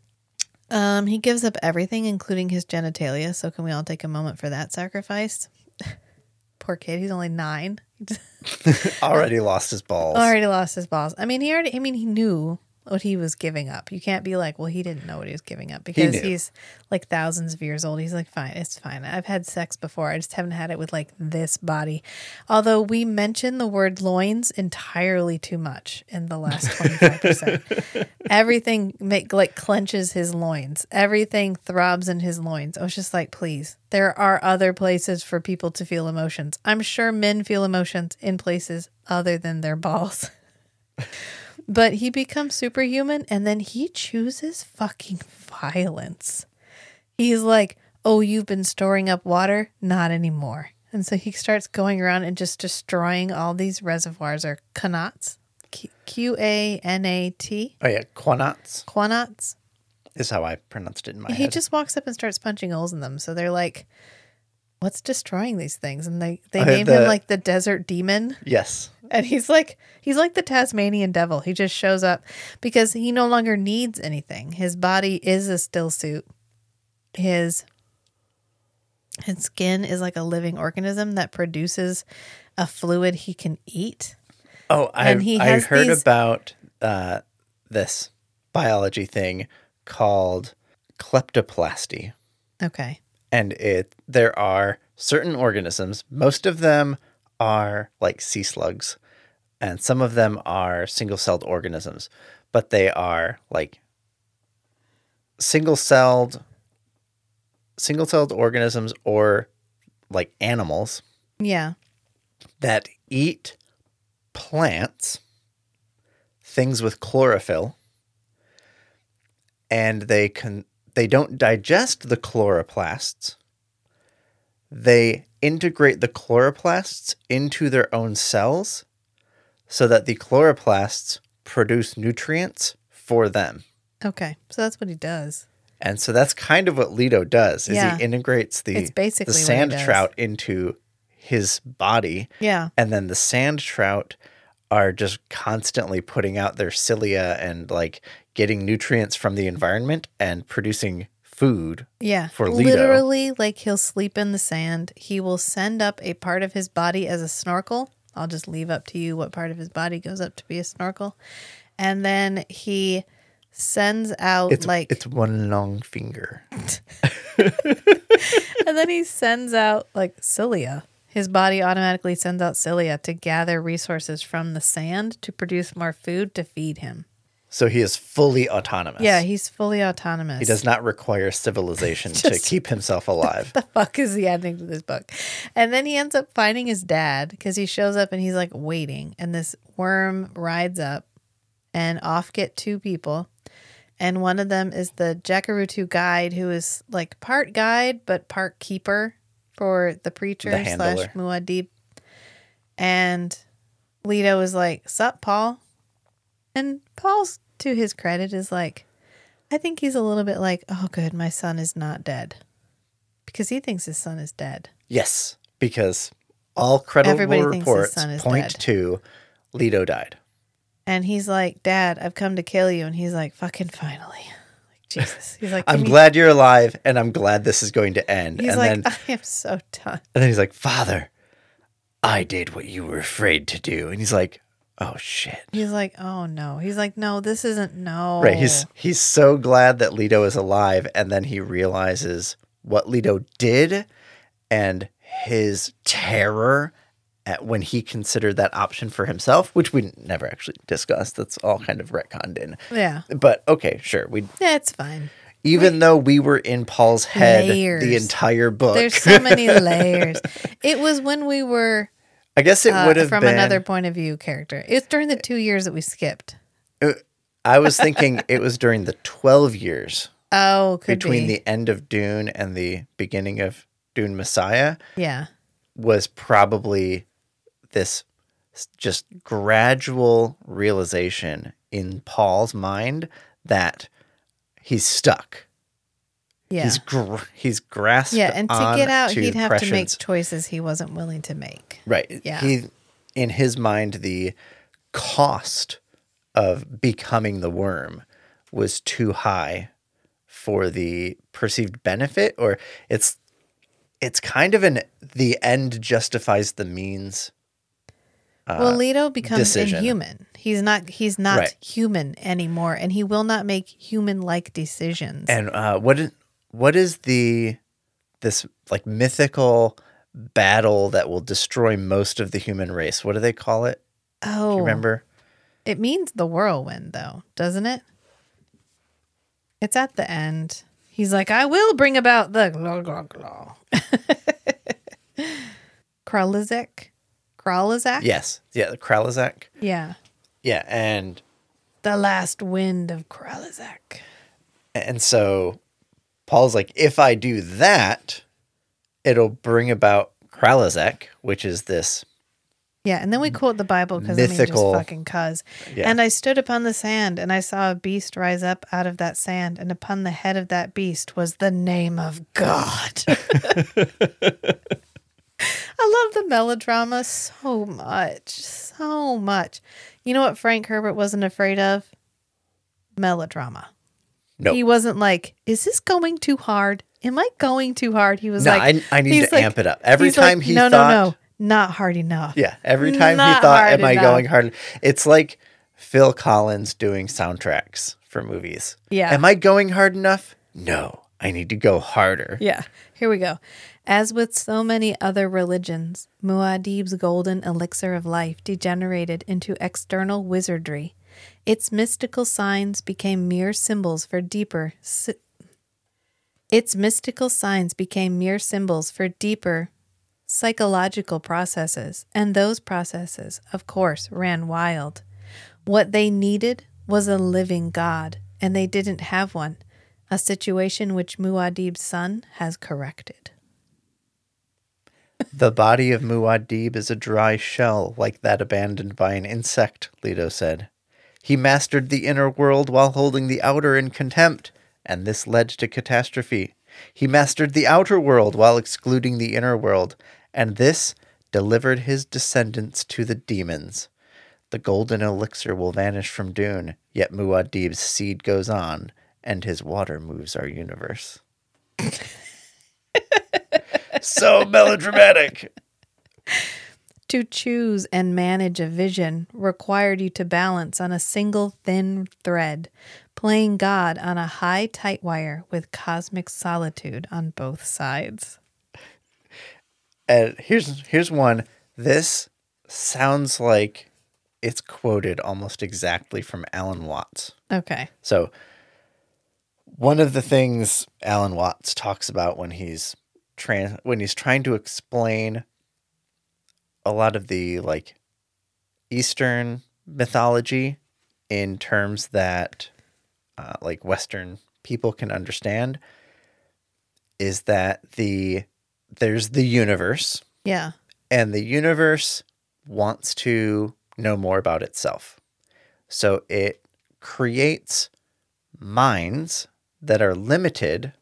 Um, he gives up everything, including his genitalia. So can we all take a moment for that sacrifice? Poor kid, he's only nine. Already lost his balls. already lost his balls. I mean, he already. I mean, he knew what he was giving up. You can't be like, well, he didn't know what he was giving up because knew. he's like thousands of years old. He's like, fine, it's fine. I've had sex before. I just haven't had it with like this body. Although we mention the word loins entirely too much in the last twenty five percent. Everything make like clenches his loins. Everything throbs in his loins. I was just like, please. There are other places for people to feel emotions. I'm sure men feel emotions in places other than their balls. But he becomes superhuman and then he chooses fucking violence. He's like, Oh, you've been storing up water? Not anymore. And so he starts going around and just destroying all these reservoirs or qanats. Q A N A T. Oh yeah, Quanats Qanats. is how I pronounced it in my He head. He just walks up and starts punching holes in them. So they're like, What's destroying these things? And they, they name the- him like the desert demon. yes. And he's like he's like the Tasmanian devil. He just shows up because he no longer needs anything. His body is a still suit. His his skin is like a living organism that produces a fluid he can eat. Oh, I And he I heard these- about uh, this biology thing called kleptoplasty. Okay. And it there are certain organisms most of them are like sea slugs and some of them are single-celled organisms but they are like single-celled single-celled organisms or like animals Yeah. that eat plants, things with chlorophyll, and they can they don't digest the chloroplasts. They integrate the chloroplasts into their own cells so that the chloroplasts produce nutrients for them. Okay. So that's what he does. And so that's kind of what Leto does is Yeah. he integrates the, the sand trout into his body Yeah. and then the sand trout are just constantly putting out their cilia and like getting nutrients from the environment and producing food. Yeah. For Leto. Literally, like he'll sleep in the sand. He will send up a part of his body as a snorkel. I'll just leave up to you what part of his body goes up to be a snorkel. And then he sends out It's like it's one long finger. and then he sends out like cilia. His body automatically sends out cilia to gather resources from the sand to produce more food to feed him. So he is fully autonomous. Yeah, he's fully autonomous. he does not require civilization to keep himself alive. the fuck is the ending to this book? And then he ends up finding his dad because he shows up and he's like waiting, and this worm rides up, and off get two people, and one of them is the Jacurutu guide who is like part guide but part keeper for the preacher The slash. Muad'Dib, and Leto is like, "Sup, Paul," and Paul's to his credit is like. I think he's a little bit like, oh, good, my son is not dead because he thinks his son is dead. yes, because all credible Everybody reports point dead. to Leto died. And he's like, Dad, I've come to kill you. And he's like, fucking finally. Jesus. He's like, I'm glad you're alive and I'm glad this is going to end. He's and like, then I am so done. And then he's like, Father, I did what you were afraid to do. And he's like, Oh shit. He's like, oh no. He's like, no, this isn't no. Right. He's he's so glad that Leto is alive, and then he realizes what Leto did and his terror when he considered that option for himself, which we never actually discussed. That's all kind of retconned in. yeah. But okay, sure. We Yeah, it's fine. even though we were in Paul's head the entire book. There's so many layers. It was when we were I guess it uh, would have been from been another point of view character. It's during the two years that we skipped. I was thinking it was during the 12 years Oh, could between be. the end of Dune and the beginning of Dune Messiah yeah. was probably this just gradual realization in Paul's mind that he's stuck. Yeah. He's gr- he's grasped. yeah, and to get out, onto he'd have to make choices he wasn't willing to make. right. Yeah. He in his mind the cost of becoming the worm was too high for the perceived benefit or it's it's kind of an the end justifies the means. Well, Leto becomes Uh, decision. inhuman. He's not. He's not Right. human anymore, and he will not make human-like decisions. And uh, what is what is the this like mythical battle that will destroy most of the human race? What do they call it? oh, Do you remember? It means the whirlwind, though, doesn't it? It's at the end. He's like, I will bring about the glah, glah, glah. Kralizec? Kralizec? Yes. Yeah, the Kralizec. Yeah. Yeah, and The last wind of Kralizec. and so Paul's like, if I do that, it'll bring about Kralizec, which is this Yeah, and then we quote the Bible because I mean, just fucking cuz. Yeah. And I stood upon the sand, and I saw a beast rise up out of that sand, and upon the head of that beast was the name of God. I love the melodrama so much, so much. You know what Frank Herbert wasn't afraid of? Melodrama. Nope. He wasn't like, "Is this going too hard? Am I going too hard?" He was No, like, I- I need to amp it up. Every he's like, time he no, thought- no, no, not hard enough. Yeah, every time he thought, "Am I going hard?" It's like Phil Collins doing soundtracks for movies. Yeah. Am I going hard enough? No, I need to go harder. Yeah, here we go. As with so many other religions, Muad'Dib's golden elixir of life degenerated into external wizardry. Its mystical signs became mere symbols for deeper. Si- its mystical signs became mere symbols for deeper psychological processes, and those processes, of course, ran wild. What they needed was a living God, and they didn't have one, a situation which Muad'Dib's son has corrected. The body of Muad'Dib is a dry shell like that abandoned by an insect, Leto said. He mastered the inner world while holding the outer in contempt, and this led to catastrophe. He mastered the outer world while excluding the inner world, and this delivered his descendants to the demons. The golden elixir will vanish from Dune, yet Muad'Dib's seed goes on, and his water moves our universe. so melodramatic. To choose and manage a vision required you to balance on a single thin thread, playing God on a high tight wire with cosmic solitude on both sides. And here's here's one. This sounds like it's quoted almost exactly from Alan Watts. Okay. So one of the things Alan Watts talks about when he's trans when he's trying to explain a lot of the like Eastern mythology in terms that uh, like Western people can understand is that the there's the universe Yeah. and the universe wants to know more about itself. So it creates minds that are limited,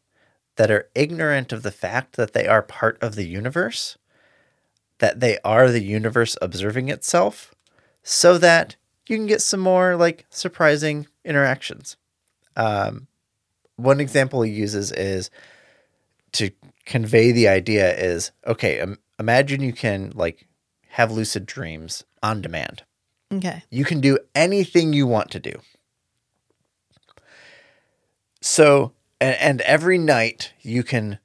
that are ignorant of the fact that they are part of the universe, that they are the universe observing itself, so that you can get some more like surprising interactions. Um, one example he uses is to convey the idea is okay um, imagine you can like have lucid dreams on demand Okay. you can do anything you want to do so and, and every night you can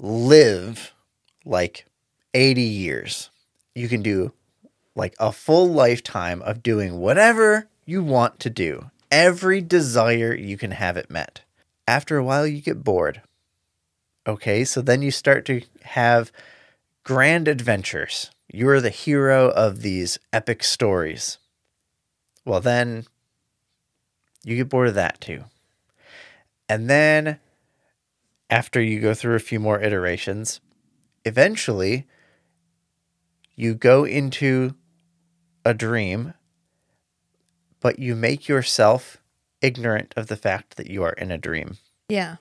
live like 80 years you can do like a full lifetime of doing whatever you want to do every desire you can have it met after a while you get bored Okay, so then you start to have grand adventures. You are the hero of these epic stories. Well, then you get bored of that too. And then after you go through a few more iterations, eventually you go into a dream, but you make yourself ignorant of the fact that you are in a dream Yeah.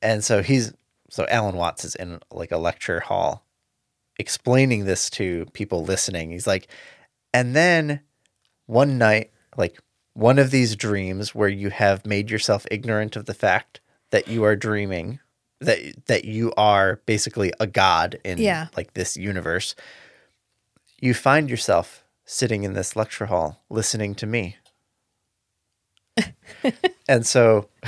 and so he's so Alan Watts is in like a lecture hall explaining this to people listening. He's like, and then one night, like one of these dreams where you have made yourself ignorant of the fact that you are dreaming, that that you are basically a god in Yeah. like this universe. You find yourself sitting in this lecture hall listening to me. and so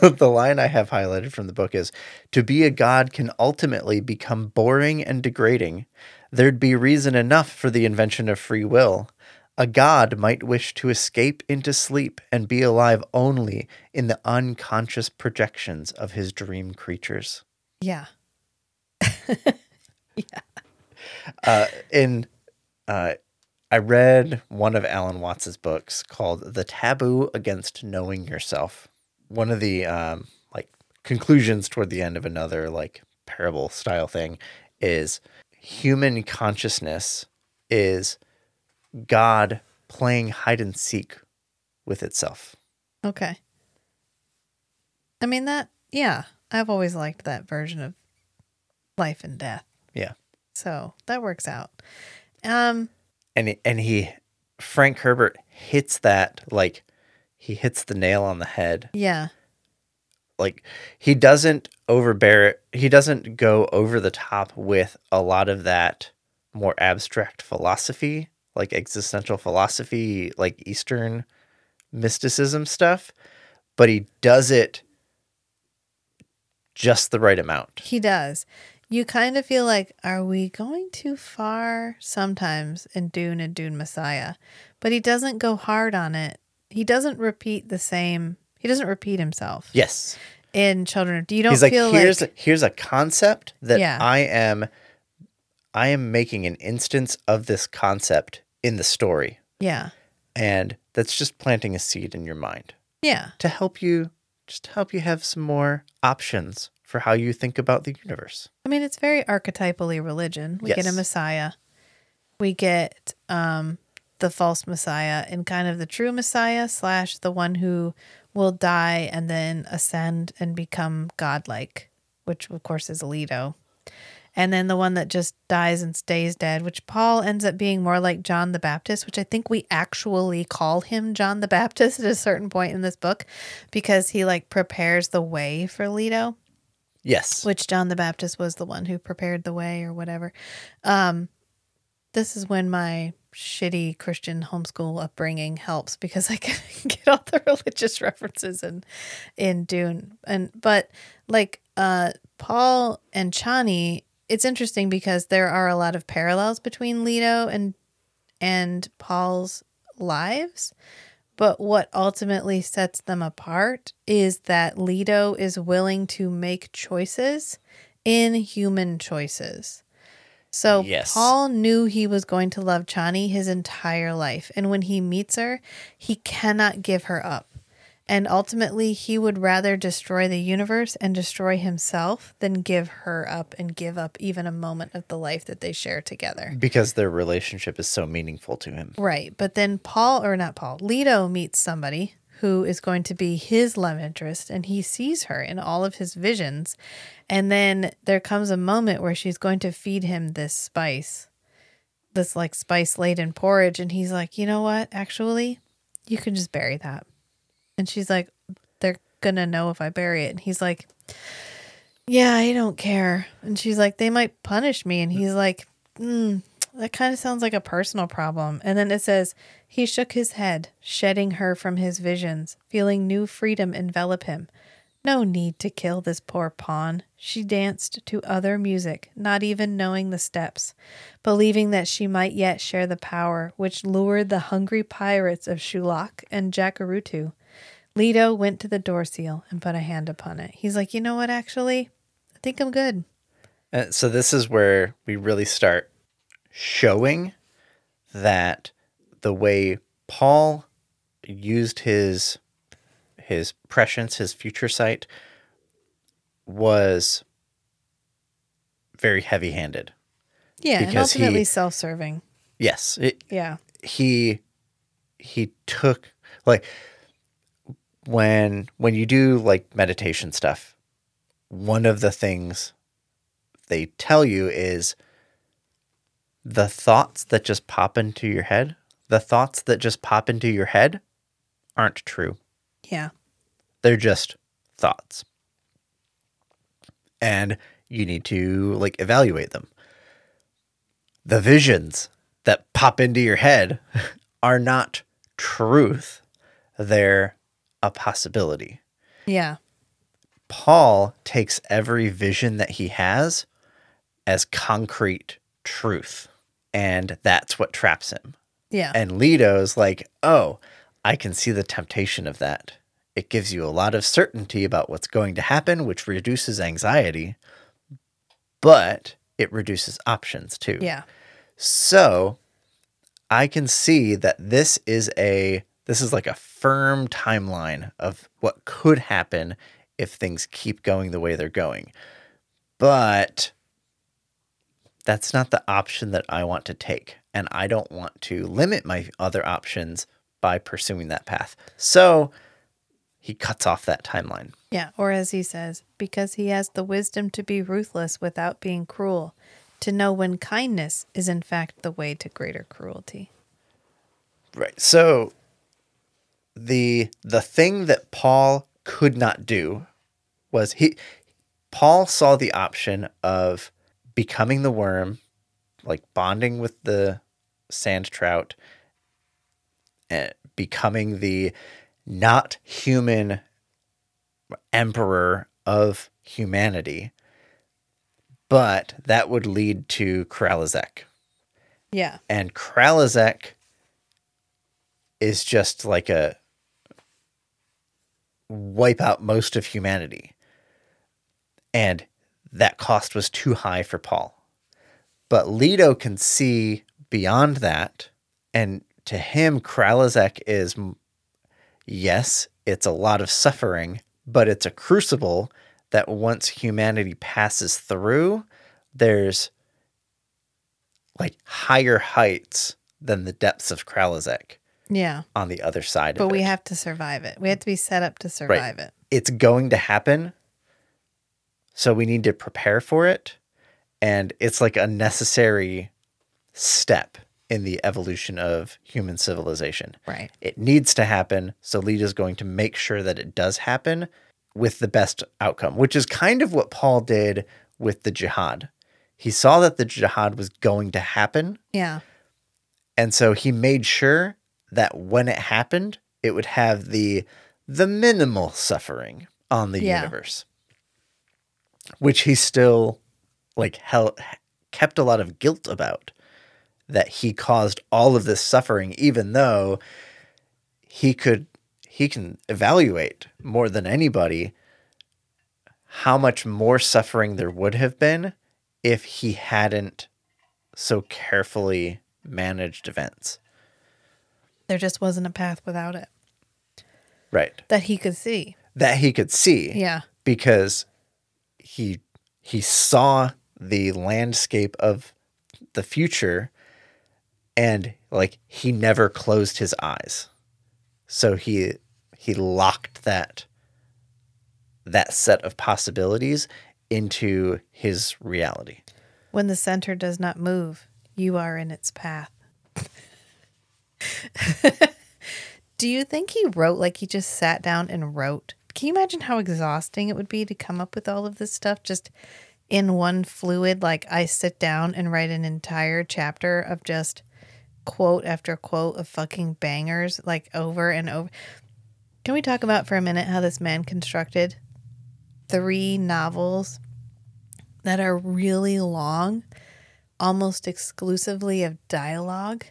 the line I have highlighted from the book is to be a god can ultimately become boring and degrading. There'd be reason enough for the invention of free will. A god might wish to escape into sleep and be alive only in the unconscious projections of his dream creatures. Yeah. Uh, in uh, I read one of Alan Watts's books called "The Taboo Against Knowing Yourself." One of the um, like conclusions toward the end of another like parable style thing is human consciousness is God playing hide and seek with itself. Okay. I mean that yeah, I've always liked that version of life and death. Yeah. So, that works out. Um and he- and he Frank Herbert hits that like he hits the nail on the head. yeah. Like he doesn't overbear it. He doesn't go over the top with a lot of that more abstract philosophy, like existential philosophy, like Eastern mysticism stuff, but he does it just the right amount. He does. You kind of feel like, are we going too far sometimes in Dune and Dune Messiah? But he doesn't go hard on it. He doesn't repeat the same. He doesn't repeat himself Yes. in Children of. You don't He's like feel here's like here's a concept that Yeah. I am I am making an instance of this concept in the story yeah, and that's just planting a seed in your mind yeah, to help you just help you have some more options for how you think about the universe. I mean, it's very archetypally religion. We get a Messiah. We get um, the false Messiah and kind of the true Messiah slash the one who will die and then ascend and become godlike, which of course is Leto. And then the one that just dies and stays dead, which Paul ends up being more like John the Baptist, which I think we actually call him John the Baptist at a certain point in this book because he like prepares the way for Leto Yes. which John the Baptist was the one who prepared the way or whatever. Um, this is when my shitty Christian homeschool upbringing helps because I can get all the religious references in in Dune. And but like uh Paul and Chani, it's interesting because there are a lot of parallels between Leto and and Paul's lives. But what ultimately sets them apart is that Leto is willing to make choices in human choices. So Yes. Paul knew he was going to love Chani his entire life. And when he meets her, he cannot give her up. And ultimately, he would rather destroy the universe and destroy himself than give her up and give up even a moment of the life that they share together. because their relationship is so meaningful to him. Right. But then Paul, or not Paul, Leto meets somebody who is going to be his love interest and he sees her in all of his visions. And then there comes a moment where she's going to feed him this spice, this like spice laden porridge. And he's like, you know what? Actually, you can just bury that. And she's like, they're going to know if I bury it. And he's like, yeah, I don't care. And she's like, they might punish me. And he's like, mm, that kind of sounds like a personal problem. And then it says, he shook his head, shedding her from his visions, feeling new freedom envelop him. No need to kill this poor pawn. She danced to other music, not even knowing the steps, believing that she might yet share the power which lured the hungry pirates of Shuloch and Jacurutu. Leto went to the door seal and put a hand upon it. He's like, you know what, actually? I think I'm good. Uh, so this is where we really start showing that the way Paul used his his prescience, his future sight, was very heavy-handed. Yeah, and ultimately self serving. Yes, it, Yeah. he he took like when when you do like meditation stuff one of the things they tell you is the thoughts that just pop into your head the thoughts that just pop into your head aren't true Yeah. they're just thoughts and you need to like evaluate them. The visions that pop into your head are not truth, they're a possibility. Yeah. Paul takes every vision that he has as concrete truth, and that's what traps him. Yeah. And Leto's like, oh, I can see the temptation of that. It gives you a lot of certainty about what's going to happen, which reduces anxiety, but it reduces options too. yeah. So I can see that this is a this is like a firm timeline of what could happen if things keep going the way they're going. But that's not the option that I want to take. And I don't want to limit my other options by pursuing that path. So he cuts off that timeline. Yeah. Or as he says, because he has the wisdom to be ruthless without being cruel, to know when kindness is in fact the way to greater cruelty. Right. So the the thing that Paul could not do was he Paul saw the option of becoming the worm, like bonding with the sand trout, and becoming the not human emperor of humanity. But that would lead to Kralizec Yeah. and Kralizec is just like a wipe out most of humanity. And that cost was too high for Paul. But Leto can see beyond that. And to him, Kralizec is, yes, it's a lot of suffering, but it's a crucible that once humanity passes through, there's like higher heights than the depths of Kralizec Yeah. on the other side But we it. have to survive it. We have to be set up to survive it. it's going to happen. So we need to prepare for it. And it's like a necessary step in the evolution of human civilization. Right. It needs to happen. So is going to make sure that it does happen with the best outcome, which is kind of what Paul did with the jihad. He saw that the jihad was going to happen. Yeah. And so he made sure that when it happened, it would have the the minimal suffering on the Yeah. universe. Which he still like held, kept a lot of guilt about that he caused all of this suffering even though he could he can evaluate more than anybody how much more suffering there would have been if he hadn't so carefully managed events. There just wasn't a path without it Right. that he could see. That he could see Yeah. because he he saw the landscape of the future and like he never closed his eyes. So he he locked that that set of possibilities into his reality. When the center does not move, you are in its path. Do you think he wrote like he just sat down and wrote? Can you imagine how exhausting it would be to come up with all of this stuff just in one fluid? Like I sit down and write an entire chapter of just quote after quote of fucking bangers, like over and over. Can we talk about for a minute how this man constructed three novels that are really long, almost exclusively of dialogue,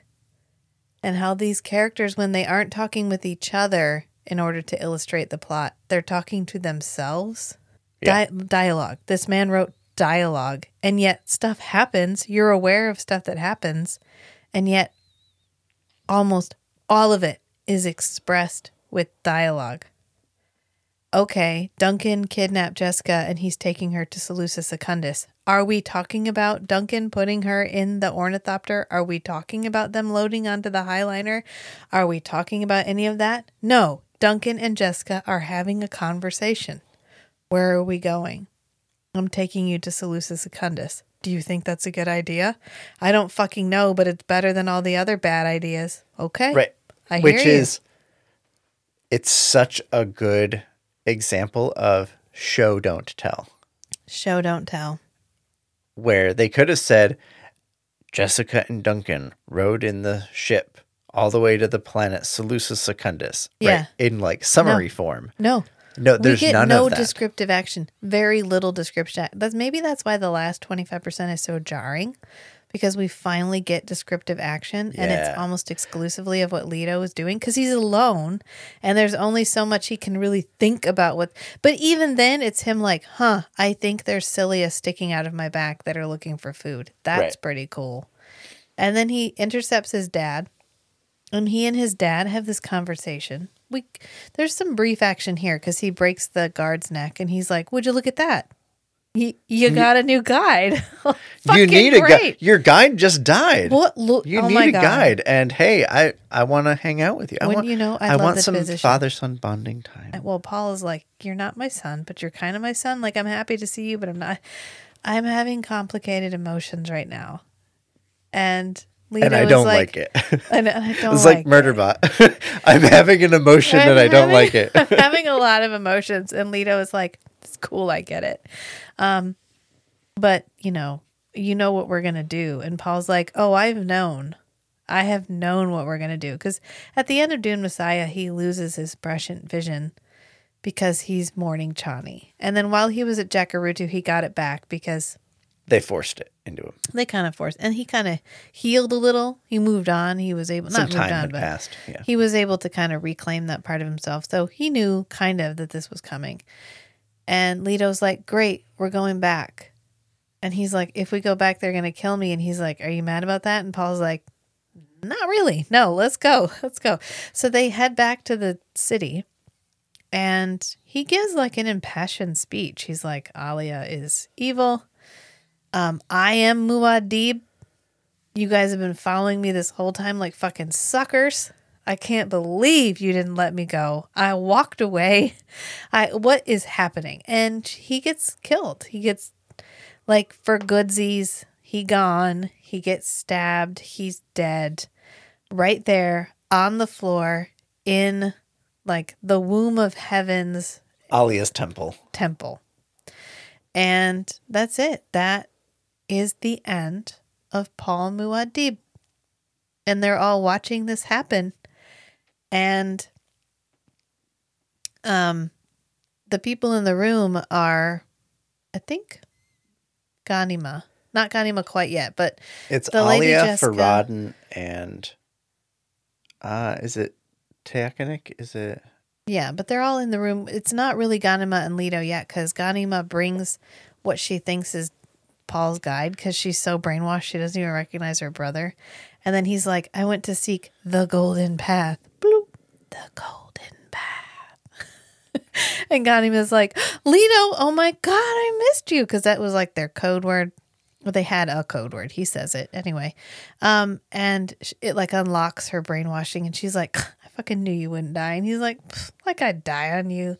and how these characters, when they aren't talking with each other in order to illustrate the plot, they're talking to themselves. Yeah. Di- dialogue. This man wrote dialogue, and yet stuff happens. You're aware of stuff that happens, and yet almost all of it is expressed with dialogue okay, Duncan kidnapped Jessica and he's taking her to Salusa Secundus. Are we talking about Duncan putting her in the ornithopter? Are we talking about them loading onto the Highliner? Are we talking about any of that? No. Duncan and Jessica are having a conversation. Where are we going? I'm taking you to Salusa Secundus. Do you think that's a good idea? I don't fucking know, but it's better than all the other bad ideas. Okay. Right. I Which hear you. is it's such a good example of show don't tell. Show don't tell. where they could have said Jessica and Duncan rode in the ship all the way to the planet Salusa Secundus. Yeah. In like summary form. No. No, there's we get none no of that. descriptive action. Very little description. That's maybe that's why the last twenty five percent is so jarring, because we finally get descriptive action, and it's almost exclusively of what Leto is doing because he's alone, and there's only so much he can really think about. What, but even then, it's him like, "Huh, I think there's cilia sticking out of my back that are looking for food. That's Right. pretty cool." And then he intercepts his dad, and he and his dad have this conversation. We there's some brief action here because he breaks the guard's neck, and he's like, "Would you look at that? You, you got a new guide. you need a guide. Your guide just died. What look? Oh you oh need a guide. And hey, I, I want to hang out with you. I want, you know, I I, want some father son bonding time. Well, Paul is like, "You're not my son, but you're kind of my son. Like, I'm happy to see you, but I'm not. I'm having complicated emotions right now." And Leto and I don't like, like, it. And I don't like it. it's like, like, Murderbot. I'm having an emotion I'm and I don't like it. I'm having a lot of emotions, and Leto is like, "It's cool, I get it." Um, but you know, you know what we're gonna do, and Paul's like, "Oh, I've known, I have known what we're gonna do." Because at the end of Dune Messiah, he loses his prescient vision because he's mourning Chani, and then while he was at Jacurutu, he got it back because they forced it into him. they kind of forced, and he kind of healed a little. He moved on. He was able Some not time moved on, but passed. Yeah. he was able to kind of reclaim that part of himself. So he knew kind of that this was coming. And Leto's like, Great, we're going back. And he's like, If we go back, they're going to kill me. And he's like, Are you mad about that? And Paul's like, Not really. No, let's go. Let's go. So they head back to the city. And he gives like an impassioned speech. He's like, Alia is evil. Um, I am Muad'Dib. You guys have been following me this whole time like fucking suckers. I can't believe you didn't let me go. I walked away. I what is happening? And he gets killed. He gets like for goodsies, he gone. He gets stabbed. He's dead. Right there on the floor in like the womb of heaven's Alia's temple. temple. And that's it. That is the end of Paul Muad'Dib. And they're all watching this happen. And um the people in the room are I think Ganima. Not Ganima quite yet, but It's The Lady Alia, Jessica- Farad'n, and uh is it Tyekanik? Is it Yeah, but they're all in the room. It's not really Ganima and Leto yet because Ganima brings what she thinks is Paul's guide because she's so brainwashed she doesn't even recognize her brother. And then he's like, I went to seek the golden path. The golden path. and Ganima's like, Leto, oh my God, I missed you. Because that was like their code word. Well, they had a code word. He says it anyway. Um, and it like unlocks her brainwashing, and she's like, "I fucking knew you wouldn't die." And he's like, "Like I'd die on you."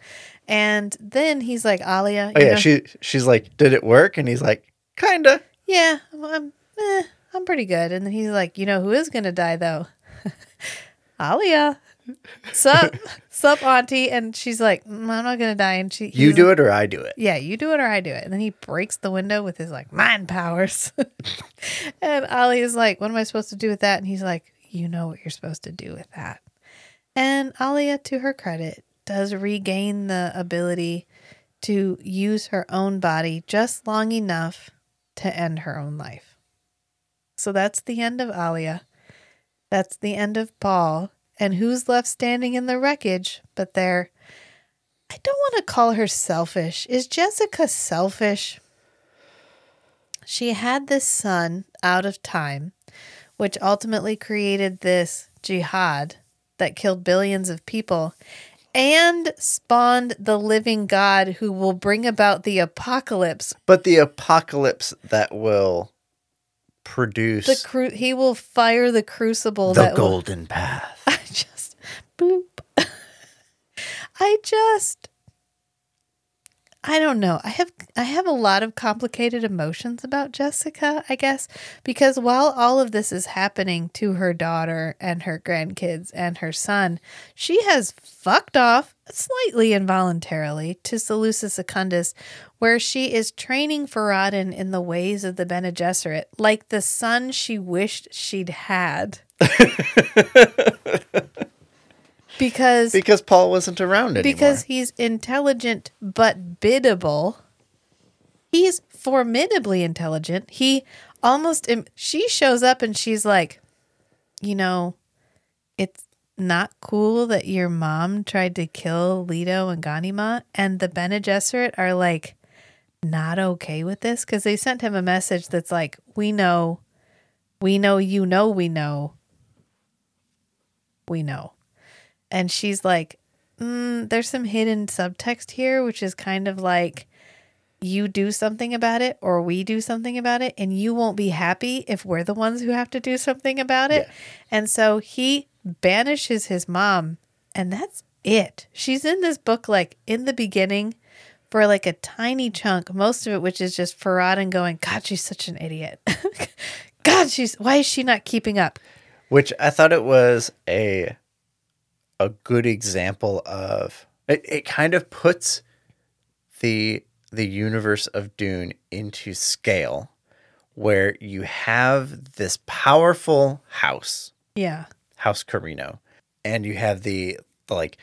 And then he's like, "Alia, Oh yeah, know- she she's like, "Did it work?" And he's like, "Kinda." yeah, I'm, eh, I'm pretty good." And then he's like, "You know who is gonna die though? Alia." Sup, sup, auntie? And she's like, "Mm, "I'm not gonna die." And she, You do it or I do it. yeah, you do it or I do it. And then he breaks the window with his like mind powers. and Ali is like, What am I supposed to do with that? And he's like, You know what you're supposed to do with that. And Alia, to her credit, does regain the ability to use her own body just long enough to end her own life. So that's the end of Alia. That's the end of Paul. And who's left standing in the wreckage but their I don't want to call her selfish. Is Jessica selfish? She had this son out of time, which ultimately created this jihad that killed billions of people and spawned the living God who will bring about the apocalypse. But the apocalypse that will produce The cru- he will fire the crucible the that will- golden path. Boop. I just I don't know. I have I have a lot of complicated emotions about Jessica, I guess, because while all of this is happening to her daughter and her grandkids and her son, she has fucked off slightly involuntarily to Salusa Secundus, where she is training Farad'n in the ways of the Bene Gesserit, like the son she wished she'd had. because Because Paul wasn't around anymore. because he's intelligent but biddable. He's formidably intelligent. He almost im- she shows up and she's like, you know, it's not cool that your mom tried to kill Leto and Ganima, and the Bene Gesserit are like not okay with this because they sent him a message that's like, we know, we know, you know, we know, we know. And she's like, mm, there's some hidden subtext here, which is kind of like you do something about it or we do something about it, and you won't be happy if we're the ones who have to do something about it. Yeah. And so he banishes his mom, and that's it. She's in this book like in the beginning for like a tiny chunk, most of it, which is just Farad'n going, God, she's such an idiot. God, she's why is she not keeping up? which I thought it was a a good example of it, it kind of puts the the universe of Dune into scale where you have this powerful house, Yeah. House Corrino, and you have the, the like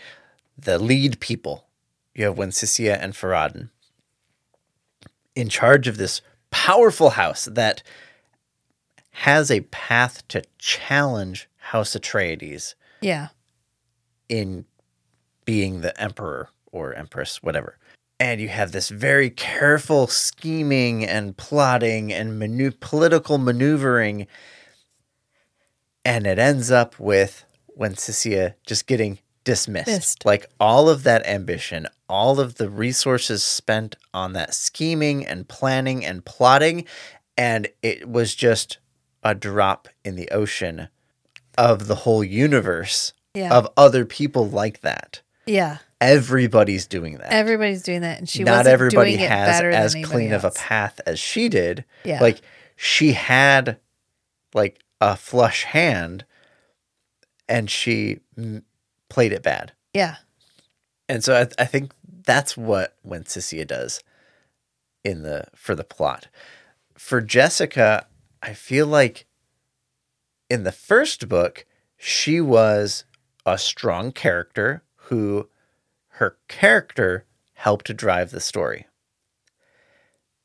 the lead people. You have Wensicia and Farad'n in charge of this powerful house that has a path to challenge House Atreides Yeah. In being the emperor or empress, whatever. And you have this very careful scheming and plotting and manu- political maneuvering. And it ends up with Wensicia just getting dismissed. Missed. Like all of that ambition, all of the resources spent on that scheming and planning and plotting. And it was just a drop in the ocean of the whole universe Yeah. of other people like that. yeah. Everybody's doing that. Everybody's doing that, and she Not everybody has as clean of a path as she did. Yeah. Like she had like a flush hand and she mm, played it bad. Yeah. And so I, I think that's what Wensicia does in the for the plot. For Jessica, I feel like in the first book, she was a strong character who her character helped to drive the story.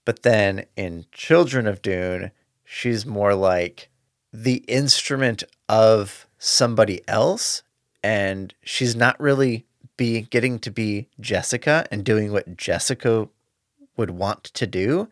But then in Children of Dune, she's more like the instrument of somebody else and she's not really be getting to be Jessica and doing what Jessica would want to do.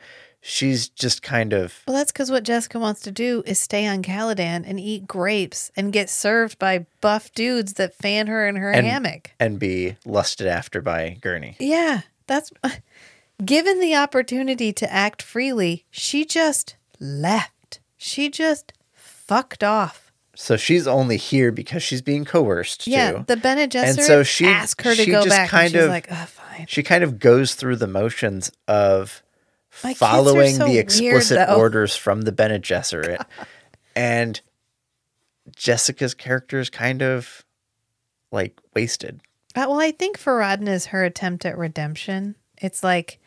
She's just kind of Well, that's because what Jessica wants to do is stay on Caladan and eat grapes and get served by buff dudes that fan her in her And- hammock. and be lusted after by Gurney. Yeah, that's given the opportunity to act freely, she just left. She just fucked off. So she's only here because she's being coerced Yeah, too. the Bene Gesserit And so she- asked her to she go just back, kind and she's of- like, "Oh, fine." she kind of goes through the motions of My following so the explicit though. orders from the Bene Gesserit. and Jessica's character is kind of like wasted. Uh, well, I think Farad'n is her attempt at redemption. It's like,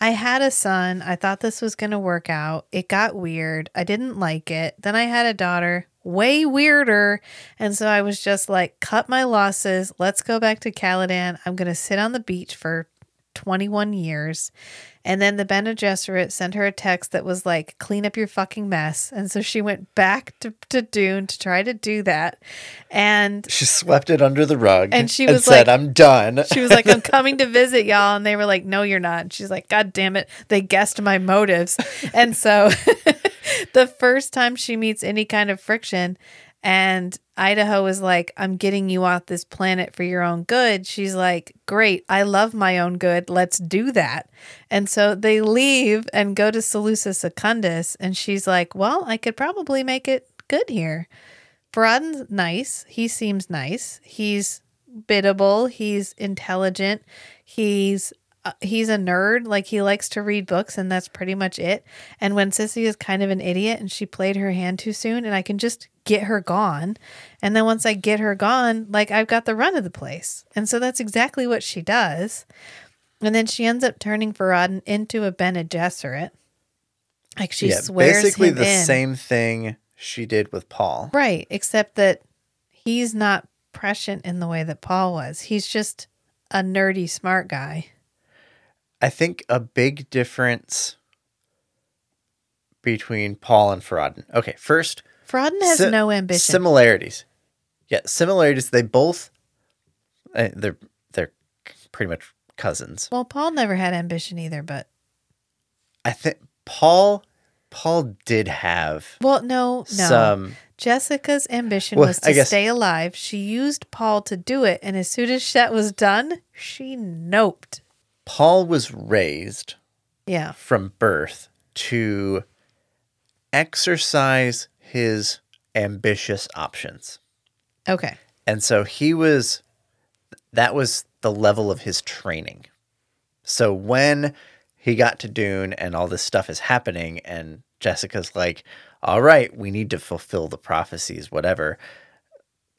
I had a son. I thought this was going to work out. It got weird. I didn't like it. Then I had a daughter, way weirder. And so I was just like, cut my losses. Let's go back to Caladan. I'm going to sit on the beach for 21 years. And then the Bene Gesserit sent her a text that was like, clean up your fucking mess. And so she went back to, to Dune to try to do that. And She swept it under the rug And she was said, like- "I'm done." she was like, I'm coming to visit y'all. And they were like, No, you're not. And she's like, God damn it. They guessed my motives. And so the first time she meets any kind of friction, and Idaho is like, I'm getting you off this planet for your own good. She's like, Great. I love my own good. Let's do that. And so they leave and go to Salusa Secundus. And she's like, Well, I could probably make it good here. Farad'n's nice. He seems nice. He's biddable. He's intelligent. He's uh, he's a nerd. Like he likes to read books, and that's pretty much it. And Wensicia is kind of an idiot, and she played her hand too soon, and I can just get her gone. And then once I get her gone, like I've got the run of the place. And so that's exactly what she does. And then she ends up turning Farad'n into a Bene Gesserit. Like she swears basically the in. same thing she did with Paul. Right, except that he's not prescient in the way that Paul was. He's just a nerdy smart guy. I think a big difference between Paul and Farad'n. Okay, first, Farad'n has si- no ambition. Similarities. Yeah, similarities. They both uh, they're they're pretty much cousins. well, Paul never had ambition either, but I think Paul Paul did have well, no, no. some Jessica's ambition Well, was to guess- stay alive. She used Paul to do it, and as soon as that was done, she noped. Paul was raised Yeah, from birth to exercise his ambitious options. okay, And so he was, that was the level of his training. So when he got to Dune and all this stuff is happening, and Jessica's like, all right, we need to fulfill the prophecies, whatever.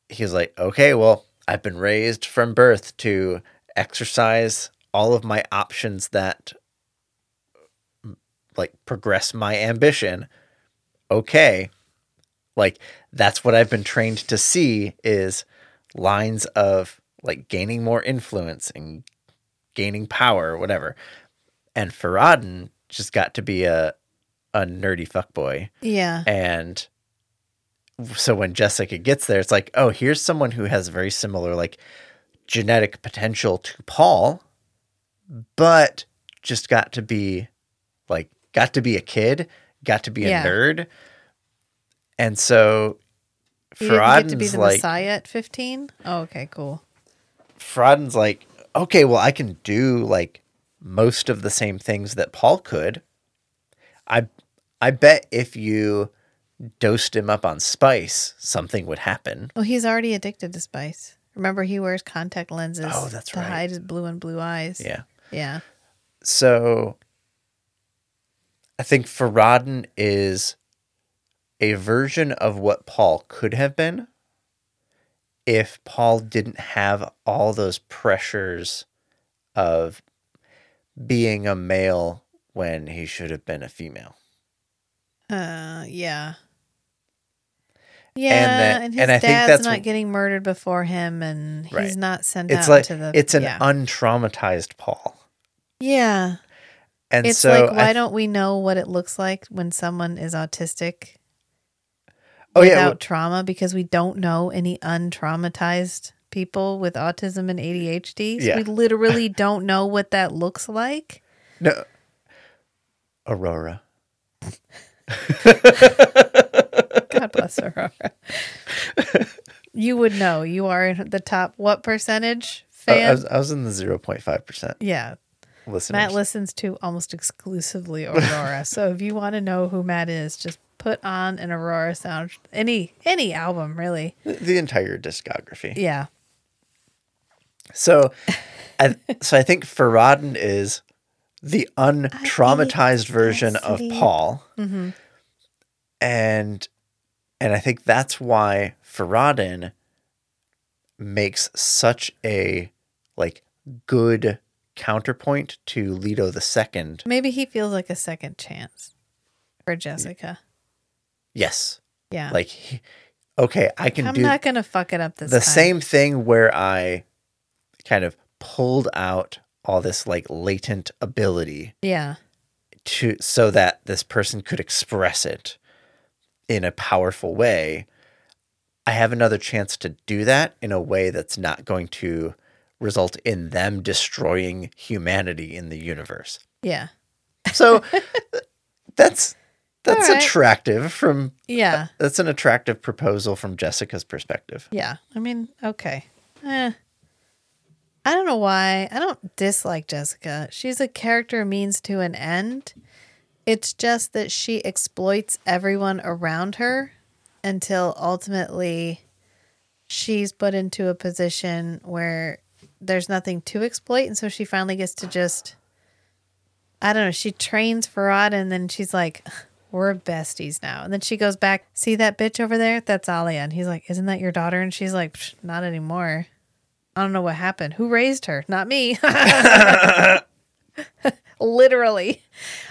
He's like, okay, well, I've been raised from birth to exercise all of my options that like progress my ambition. Okay, like that's what I've been trained to see is lines of like gaining more influence and gaining power or whatever. And Farad'n just got to be a a nerdy fuckboy. yeah, And so when Jessica gets there, it's like, oh, here's someone who has very similar like genetic potential to Paul, but just got to be like got to be a kid, got to be a nerd. And so didn't to be the like Messiah at fifteen. Oh, okay, cool. Farad'n's like, okay, well, I can do like most of the same things that Paul could. I I bet if you dosed him up on spice, something would happen. Well, he's already addicted to spice. Remember, he wears contact lenses Oh, that's to right. hide his blue and blue eyes. Yeah. Yeah. So I think Farad'n is a version of what Paul could have been if Paul didn't have all those pressures of being a male when he should have been a female. Uh, yeah. Yeah, that- and his and I think dad's that's not getting murdered before him, and Right. he's not sent It's out like to the. it's an yeah. untraumatized Paul. Yeah. And It's so like, why th- don't we know what it looks like when someone is autistic Oh without yeah, trauma? Because we don't know any untraumatized people with autism and ADHD. So Yeah. we literally don't know what that looks like. no Aurora. God bless Aurora. you would know. You are in the top what percentage fan? I was, I was in the 0.5% yeah. Listeners. Matt listens to almost exclusively Aurora. so if you want to know who Matt is, just put on an Aurora sound any any album really. the, entire discography. Yeah. So, I so I think Farad'n is the untraumatized version of. Paul, hmm and and I think that's why Farad'n makes such a like good counterpoint to Leto the Second. Maybe he feels like a second chance for Jessica. Yes, Yeah. like he- okay, I can I'm do not gonna fuck it up this time. the time. same thing where I kind of pulled out all this like latent ability Yeah. to so that this person could express it in a powerful way i have another chance to do that in a way that's not going to result in them destroying humanity in the universe Yeah. so that's that's right. attractive from Yeah. that's an attractive proposal from jessica's perspective Yeah. I mean, okay. Eh. I don't know why. I don't dislike Jessica. She's a character means to an end. It's just that she exploits everyone around her until ultimately she's put into a position where there's nothing to exploit, and so she finally gets to just I don't know, she trains Farad and then she's like, We're besties now. And then she goes back, see that bitch over there? That's Alia. And he's like, Isn't that your daughter? And she's like, Not anymore. I don't know what happened. Who raised her? Not me. Literally.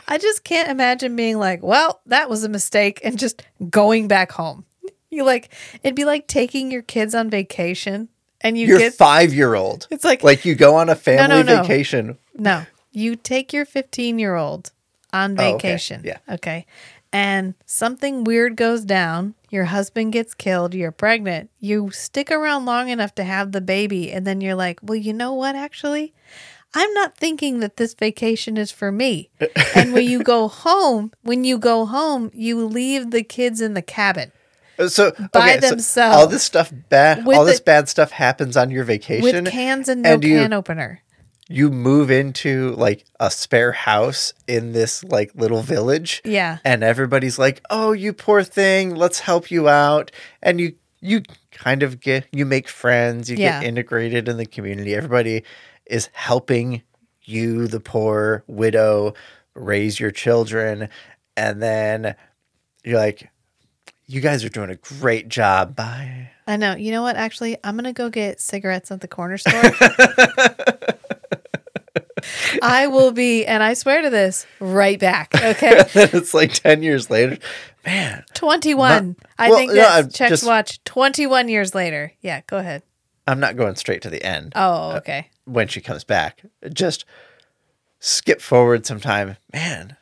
I just can't imagine being like, well, that was a mistake and just going back home. You like, it'd be like taking your kids on vacation and you Your get, five year old. it's like, Like you go on a family no, no. vacation. no, you take your 15 year old on Oh, okay. vacation. Yeah. Okay. And something weird goes down. Your husband gets killed. You're pregnant. You stick around long enough to have the baby. And then you're like, well, you know what, actually? I'm not thinking that this vacation is for me. and when you go home, when you go home, you leave the kids in the cabin So By okay, so themselves. all this stuff bad, all this the- bad stuff happens on your vacation. with cans and no and you- can opener. you move into like a spare house in this like little village. Yeah. and everybody's like, "Oh, you poor thing, let's help you out." And you you kind of get you make friends, you Yeah. get integrated in the community. Everybody is helping you, the poor widow, raise your children, and then you're like, "You guys are doing a great job." Bye. I know. You know what? Actually, I'm going to go get cigarettes at the corner store. I will be, and I swear to this, right back. Okay. it's like 10 years later. Man, 21. I well, think that's checks just- watch 21 years later. Yeah, go ahead. I'm not going straight to the end. Oh, uh, okay. when she comes back. Just skip forward some time. Man,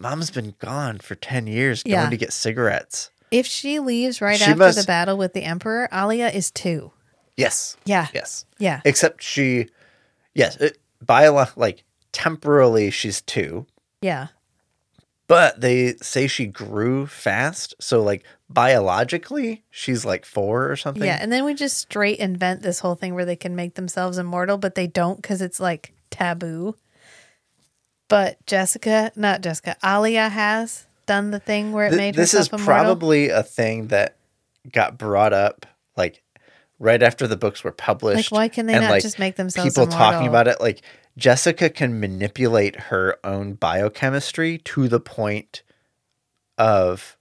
mom's been gone for 10 years going Yeah. to get cigarettes. If she leaves right She after must- the battle with the Emperor, Alia is two. Yes. Yeah. Yes. Yeah. Except she, yes, it, bio, like temporarily she's two, Yeah. but they say she grew fast. So, like, biologically, she's like four or something. Yeah. And then we just straight invent this whole thing where they can make themselves immortal, but they don't because it's like taboo. But Jessica, not Jessica, Alia has done the thing where it Th- made this is immortal. probably a thing that got brought up like right after the books were published. Like, why can they and, not like, just make themselves people talking about it? Like Jessica can manipulate her own biochemistry to the point of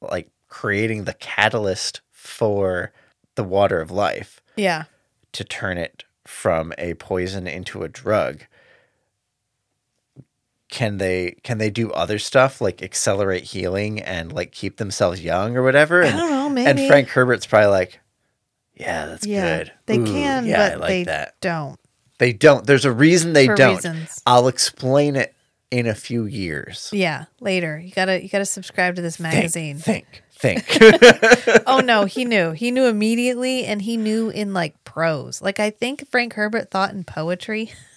like creating the catalyst for the water of life Yeah. to turn it from a poison into a drug can they can they do other stuff like accelerate healing and like keep themselves young or whatever and, don't know, maybe. and frank herbert's probably like yeah that's Yeah. good They Ooh, can, yeah but i like they that don't. they don't there's a reason they For don't reasons. i'll explain it in a few years Yeah, later. You gotta you gotta subscribe to this magazine. think think, think. oh no, he knew. He knew immediately and he knew in like prose. Like I think Frank Herbert thought in poetry.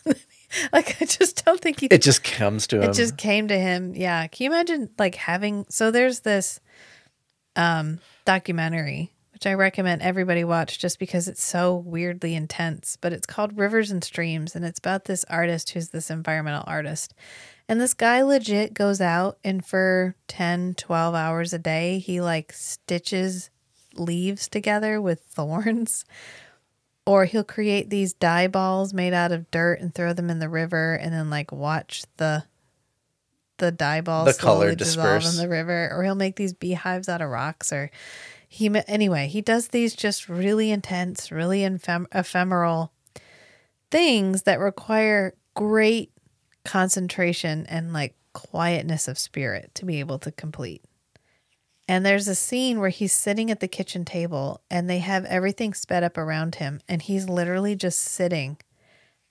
like I just don't think he it just comes to him it just came to him. Yeah. Can you imagine like having so there's this um documentary which I recommend everybody watch just because it's so weirdly intense, but it's called Rivers and Streams and it's about this artist who's this environmental artist. And this guy legit goes out and for 10, 12 hours a day, he like stitches leaves together with thorns. Or he'll create these dye balls made out of dirt and throw them in the river and then like watch the the dye balls The color dissolve disperse. in the river. Or he'll make these beehives out of rocks or he anyway, he does these just really intense, really ephem- ephemeral things that require great concentration and like quietness of spirit to be able to complete. And there's a scene where he's sitting at the kitchen table and they have everything sped up around him and he's literally just sitting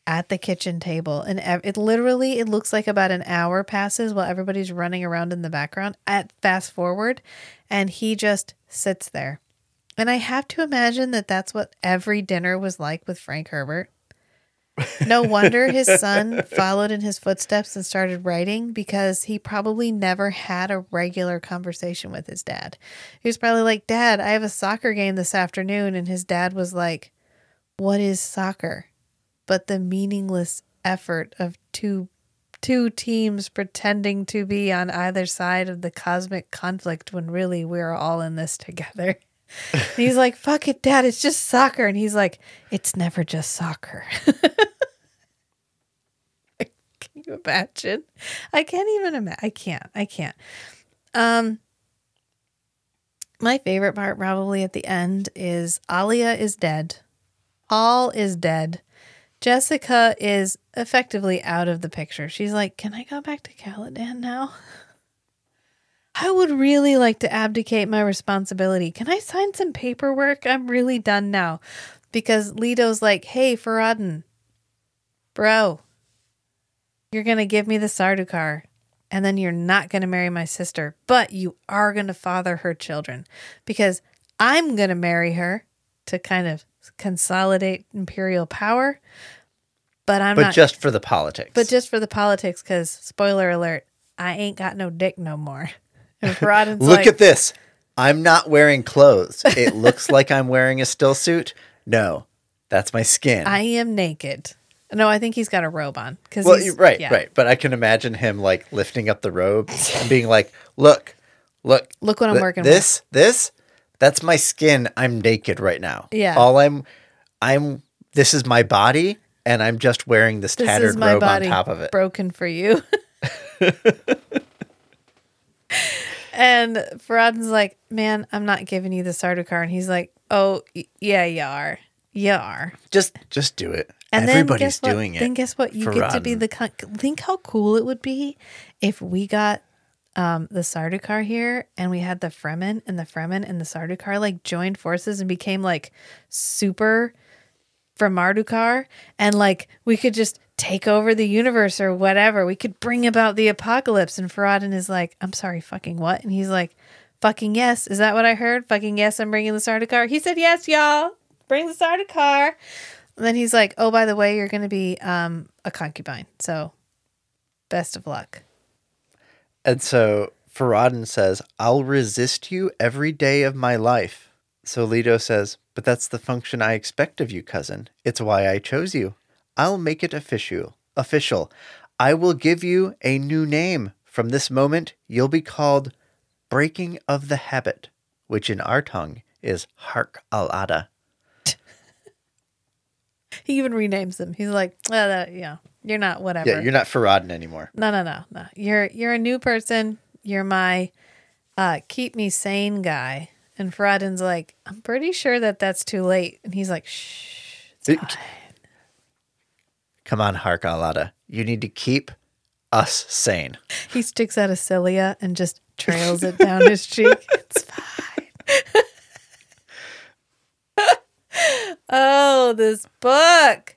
at the kitchen table and it literally it looks like about an hour passes while everybody's running around in the background at fast forward and he just sits there. And I have to imagine that that's what every dinner was like with Frank Herbert. No wonder his son followed in his footsteps and started writing because he probably never had a regular conversation with his dad. He was probably like, Dad, I have a soccer game this afternoon. And his dad was like, What is soccer? But the meaningless effort of two two teams pretending to be on either side of the cosmic conflict when really we're all in this together. He's like, fuck it, dad, it's just soccer. And he's like, it's never just soccer. Can you imagine? I can't even imagine. I can't. I can't. Um, my favorite part probably at the end is Alia is dead. Paul is dead. Jessica is effectively out of the picture. She's like, Can I go back to Caladan now? I would really like to abdicate my responsibility. Can I sign some paperwork? I'm really done now. Because Leto's like, Hey, Farad'n, bro, you're going to give me the Sardaukar and then you're not going to marry my sister, but you are going to father her children because I'm going to marry her to kind of consolidate imperial power. But I'm but not just for the politics. but just for the politics cuz spoiler alert, I ain't got no dick no more. And Look like, at this. I'm not wearing clothes. It looks like I'm wearing a still suit. No, that's my skin. I am naked. No, I think he's got a robe on cuz well, right, yeah. right. But I can imagine him like lifting up the robe and being like, "Look, look, Look what I'm th- working with." This, this, that's my skin. I'm naked right now. Yeah. All I'm, I'm. This is my body, and I'm just wearing this, This tattered robe body on top of it. broken for you. And Farad'n's like, man, I'm not giving you the Sardaukar. And he's like, oh, y- yeah, you are. You are. Just, just do it. And Everybody's then guess what? it. Then guess what? You get to be the con- think how cool it would be if we got um, the Sardaukar here and we had the Fremen and the Fremen and the Sardaukar like joined forces and became like super from Mardukar and like we could just take over the universe or whatever. We could bring about the apocalypse. And Farad'n is like, I'm sorry, fucking what? And he's like, fucking yes. Is that what I heard? Fucking yes, I'm bringing the Sardaukar. He said, yes, y'all. Bring the Sardaukar. And then he's like, oh, by the way, you're going to be um, a concubine. So best of luck. And so Farad'n says, I'll resist you every day of my life. So Leto says, But that's the function I expect of you, cousin. It's why I chose you. I'll make it official. Official. I will give you a new name. From this moment, you'll be called Breaking of the Habit, which in our tongue is Hark al Ada. He even renames them. He's like, oh, that, yeah, you're not whatever. Yeah, you're not Farad'n anymore. No, no, no, no. You're you're a new person. You're my uh, keep me sane guy. And Farad'n's like, I'm pretty sure that that's too late. And he's like, shh. it's It- fine." Come on, Hark al Ada. You need to keep us sane. He sticks out a cilia and just trails it down his cheek. It's fine. oh, this book.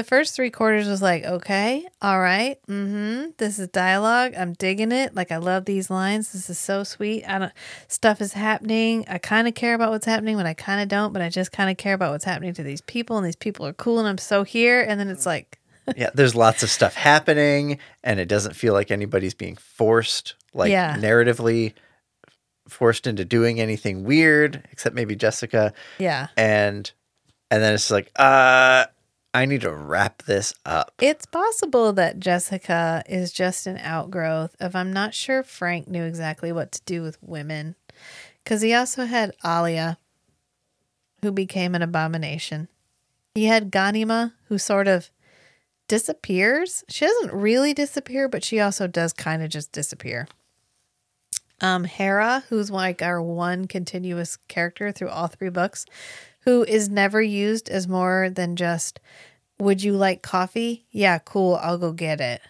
The first three quarters was like, okay, all right, mm-hmm. This is dialogue. I'm digging it. Like I love these lines. This is so sweet. I don't stuff is happening. I kind of care about what's happening, but I kind of don't. But I just kind of care about what's happening to these people, and these people are cool, and I'm so here. And then it's like, yeah, there's lots of stuff happening, and it doesn't feel like anybody's being forced, like Yeah. narratively forced into doing anything weird, except maybe Jessica. yeah, And and then it's like, uh, I need to wrap this up. It's possible that Jessica is just an outgrowth of I'm not sure Frank knew exactly what to do with women. Because he also had Alia, who became an abomination. He had Ganima, who sort of disappears. She doesn't really disappear, but she also does kind of just disappear. Um, Harah, who's like our one continuous character through all three books, who is never used as more than just, would you like coffee? Yeah, cool, I'll go get it.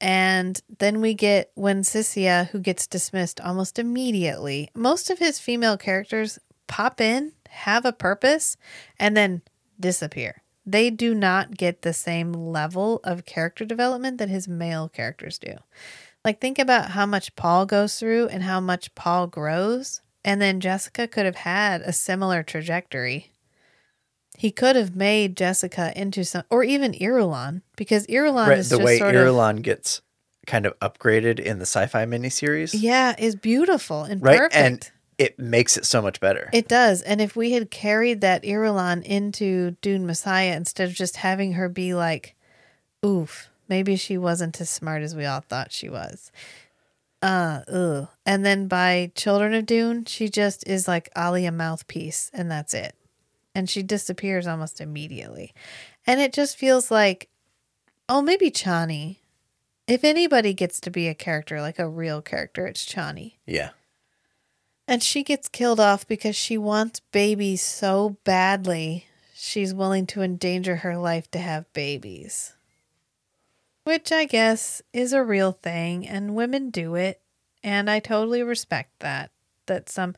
And then we get Wensicia, who gets dismissed almost immediately. Most of his female characters pop in, have a purpose, and then disappear. They do not get the same level of character development that his male characters do. Like, think about how much Paul goes through and how much Paul grows. And then Jessica could have had a similar trajectory. He could have made Jessica into some, or even Irulan, because Irulan Right, is the just way sort of gets kind of upgraded in the sci-fi miniseries, Yeah, is beautiful and right? perfect. And it makes it so much better. it does. And if we had carried that Irulan into Dune Messiah instead of just having her be like, oof, maybe she wasn't as smart as we all thought she was. Uh, ugh. And then by Children of Dune, she just is like Ali a mouthpiece, and that's it. And she disappears almost immediately. And it just feels like, oh, maybe Chani. If anybody gets to be a character, like a real character, it's Chani. Yeah. And she gets killed off because she wants babies so badly, she's willing to endanger her life to have babies. Which I guess is a real thing, and women do it. And I totally respect that. That some,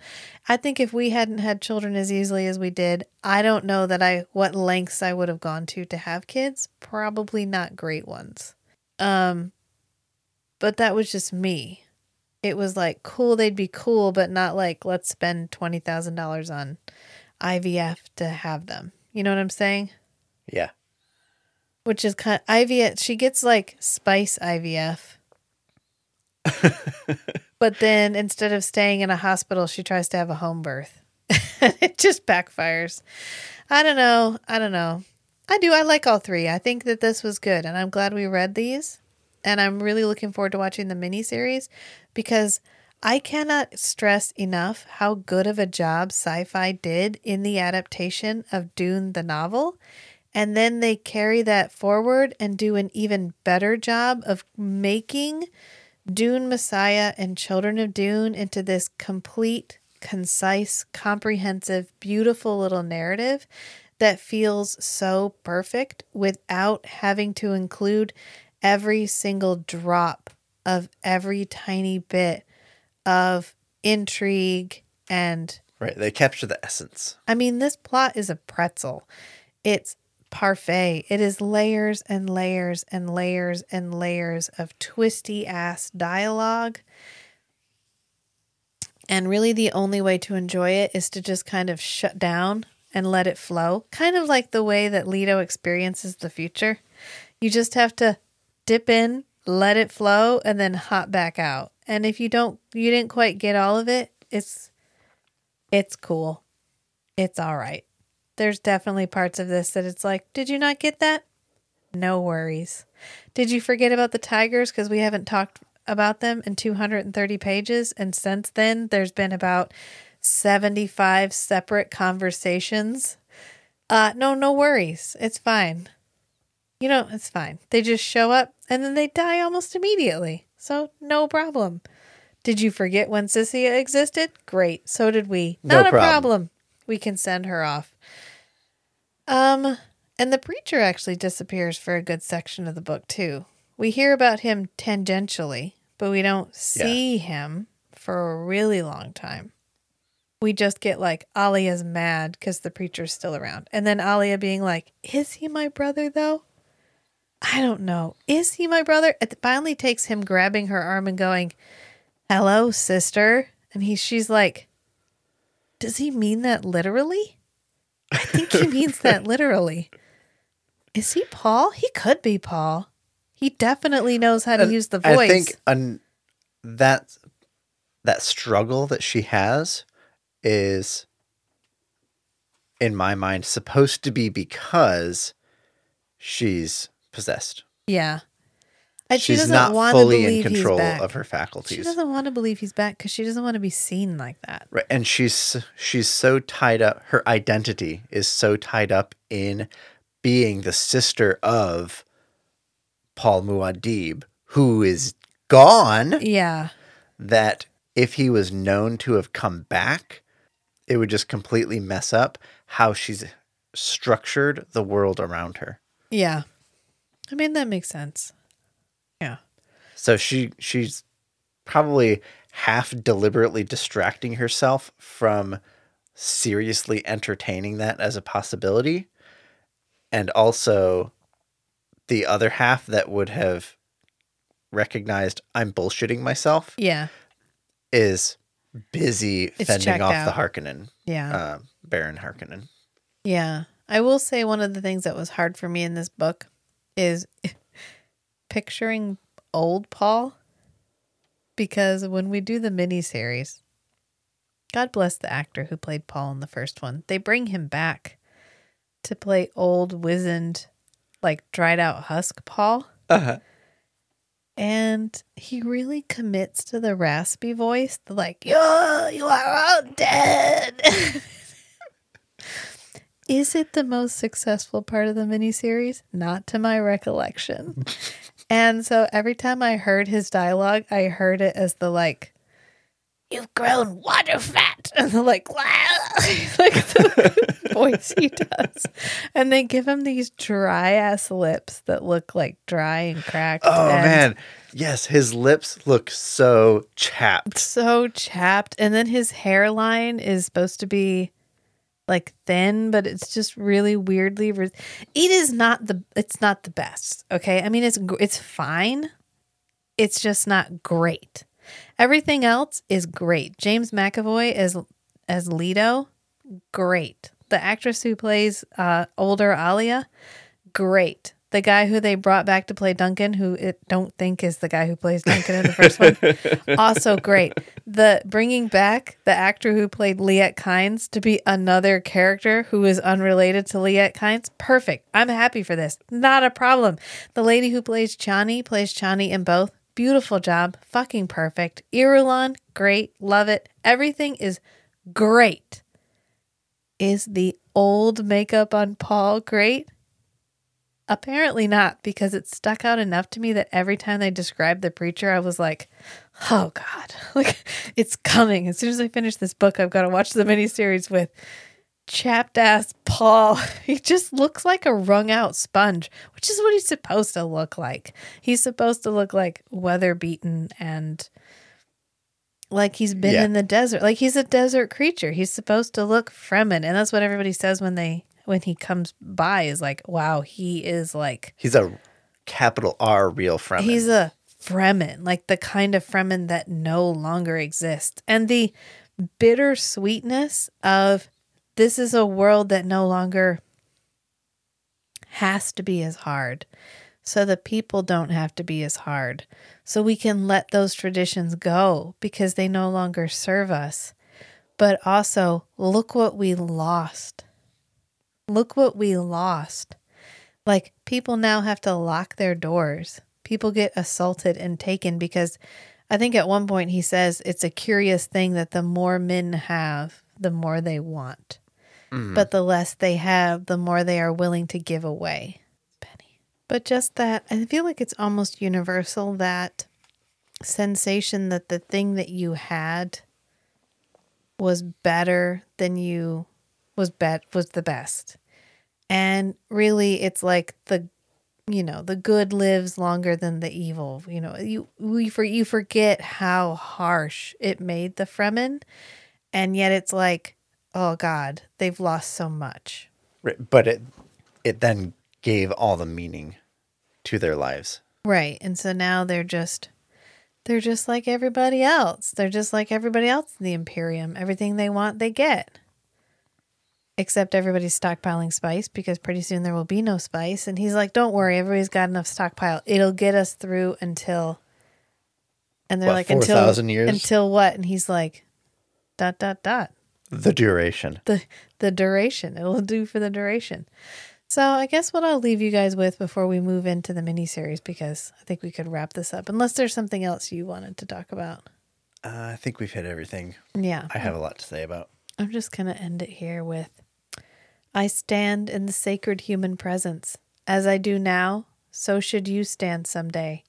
I think if we hadn't had children as easily as we did, I don't know that I, what lengths I would have gone to to have kids. Probably not great ones. Um, but that was just me it was like cool they'd be cool but not like let's spend $20,000 on IVF to have them. You know what I'm saying? Yeah. Which is kind of IVF she gets like spice IVF. but then instead of staying in a hospital she tries to have a home birth. it just backfires. I don't know. I don't know. I do. I like all three. I think that this was good and I'm glad we read these. And I'm really looking forward to watching the miniseries because I cannot stress enough how good of a job sci fi did in the adaptation of Dune the novel. And then they carry that forward and do an even better job of making Dune Messiah and Children of Dune into this complete, concise, comprehensive, beautiful little narrative that feels so perfect without having to include every single drop of every tiny bit of intrigue and Right. They capture the essence. I mean this plot is a pretzel. It's parfait. It is layers and layers and layers and layers of twisty ass dialogue. And really the only way to enjoy it is to just kind of shut down and let it flow. Kind of like the way that Leto experiences the future. You just have to dip in, let it flow, and then hop back out. And if you don't, you didn't quite get all of it, it's, it's cool. It's all right. There's definitely parts of this that it's like, did you not get that? No worries. Did you forget about the tigers because we haven't talked about them in 230 pages? And since then, there's been about 75 separate conversations. Uh, no, no worries. It's fine. You know, it's fine. They just show up and then they die almost immediately. So, no problem. Did you forget when Sissia existed? Great. So did we. No Not a problem. problem. We can send her off. Um, and the preacher actually disappears for a good section of the book, too. We hear about him tangentially, but we don't see him for a really long time. We just get like Alia's mad because the preacher's still around. And then Alia being like, Is he my brother though? I don't know. Is he my brother? It finally takes him grabbing her arm and going, Hello, sister. And he she's like, Does he mean that literally? I think he means that literally. Is he Paul? He could be Paul. He definitely knows how to use the voice. I think an, that that struggle that she has is, in my mind, supposed to be because she's possessed. yeah. And she she's doesn't not want to fully in believe he's control back. of her faculties. She doesn't want to believe he's back because she doesn't want to be seen like that. Right, and she's she's so tied up. Her identity is so tied up in being the sister of Paul Muad'Dib, who is gone. Yeah. That if he was known to have come back, it would just completely mess up how she's structured the world around her. Yeah. I mean, that makes sense. Yeah. So she she's probably half deliberately distracting herself from seriously entertaining that as a possibility. And also the other half that would have recognized I'm bullshitting myself Yeah. is busy It's fending off out. the Harkonnen, Yeah. uh, Baron Harkonnen. Yeah. I will say one of the things that was hard for me in this book is picturing old Paul because when we do the miniseries, God bless the actor who played Paul in the first one. They bring him back to play old, wizened, like dried out husk Paul. Uh-huh. And he really commits to the raspy voice, the like, you you are all dead. Is it the most successful part of the miniseries? Not to my recollection. and so every time I heard his dialogue, I heard it as the like, you've grown water fat. And the like, like the voice he does. And they give him these dry ass lips that look like dry and cracked. Oh and man. Yes, his lips look so chapped. So chapped. And then his hairline is supposed to be like thin, but it's just really weirdly. Re- it is not the. It's not the best. Okay, I mean it's it's fine. It's just not great. Everything else is great. James McAvoy as as Leto, great. The actress who plays uh, older Alia, great. The guy who they brought back to play Duncan, who it don't think is the guy who plays Duncan in the first one, also great. The bringing back the actor who played Liet Kynes to be another character who is unrelated to Liet Kynes, perfect. I'm happy for this. Not a problem. The lady who plays Chani plays Chani in both. Beautiful job. Fucking perfect. Irulan, great. Love it. Everything is great. Is the old makeup on Paul great? Apparently not, because it stuck out enough to me that every time they described the preacher, I was like, oh God, like it's coming. As soon as I finish this book, I've got to watch the miniseries with chapped ass Paul. He just looks like a wrung out sponge, which is what he's supposed to look like. He's supposed to look like weather beaten and like he's been Yeah. in the desert. Like he's a desert creature. He's supposed to look Fremen. And that's what everybody says when they when he comes by is like, wow, he is like He's a capital R real Fremen. He's a Fremen, like the kind of Fremen that no longer exists. And the bitter sweetness of this is a world that no longer has to be as hard. So the people don't have to be as hard. So we can let those traditions go because they no longer serve us. But also, look what we lost. Look what we lost. Like, people now have to lock their doors. People get assaulted and taken because I think at one point he says it's a curious thing that the more men have, the more they want. Mm-hmm. But the less they have, the more they are willing to give away. Penny. But just that, I feel like it's almost universal that sensation that the thing that you had was better than you was bet was the best. And really it's like the you know, the good lives longer than the evil. You know, you we for you forget how harsh it made the Fremen and yet it's like, oh god, they've lost so much. But it it then gave all the meaning to their lives. Right. And so now they're just they're just like everybody else. They're just like everybody else in the Imperium. Everything they want, they get. Except everybody's stockpiling spice because pretty soon there will be no spice. And he's like, Don't worry, everybody's got enough stockpile. It'll get us through until and they're What, like until 4,000 years? Until what? And he's like dot dot dot. The duration. The the duration. It'll do for the duration. So I guess what I'll leave you guys with before we move into the miniseries, because I think we could wrap this up, unless there's something else you wanted to talk about. Uh, I think we've hit everything. Yeah. I have a lot to say about. I'm just going to end it here with I stand in the sacred human presence. As I do now, so should you stand someday.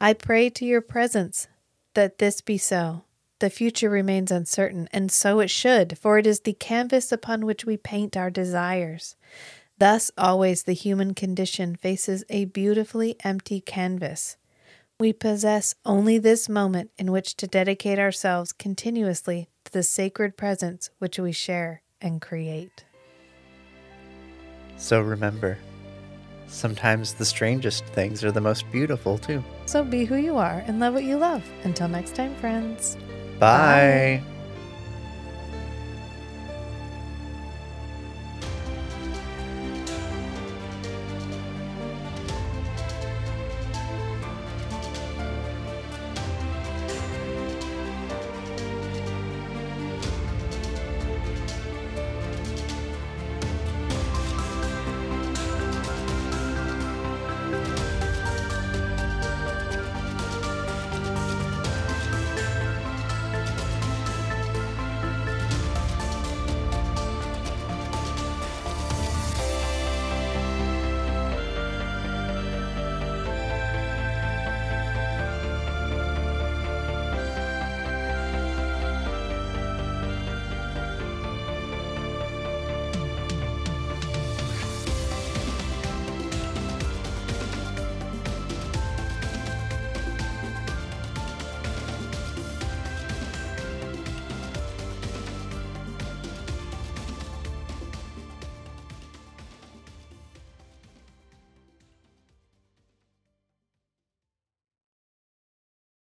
I pray to your presence that this be so. The future remains uncertain, and so it should, for it is the canvas upon which we paint our desires. Thus, always the human condition faces a beautifully empty canvas. We possess only this moment in which to dedicate ourselves continuously to the sacred presence which we share and create. So remember, sometimes the strangest things are the most beautiful too. So be who you are and love what you love. Until next time, friends. Bye.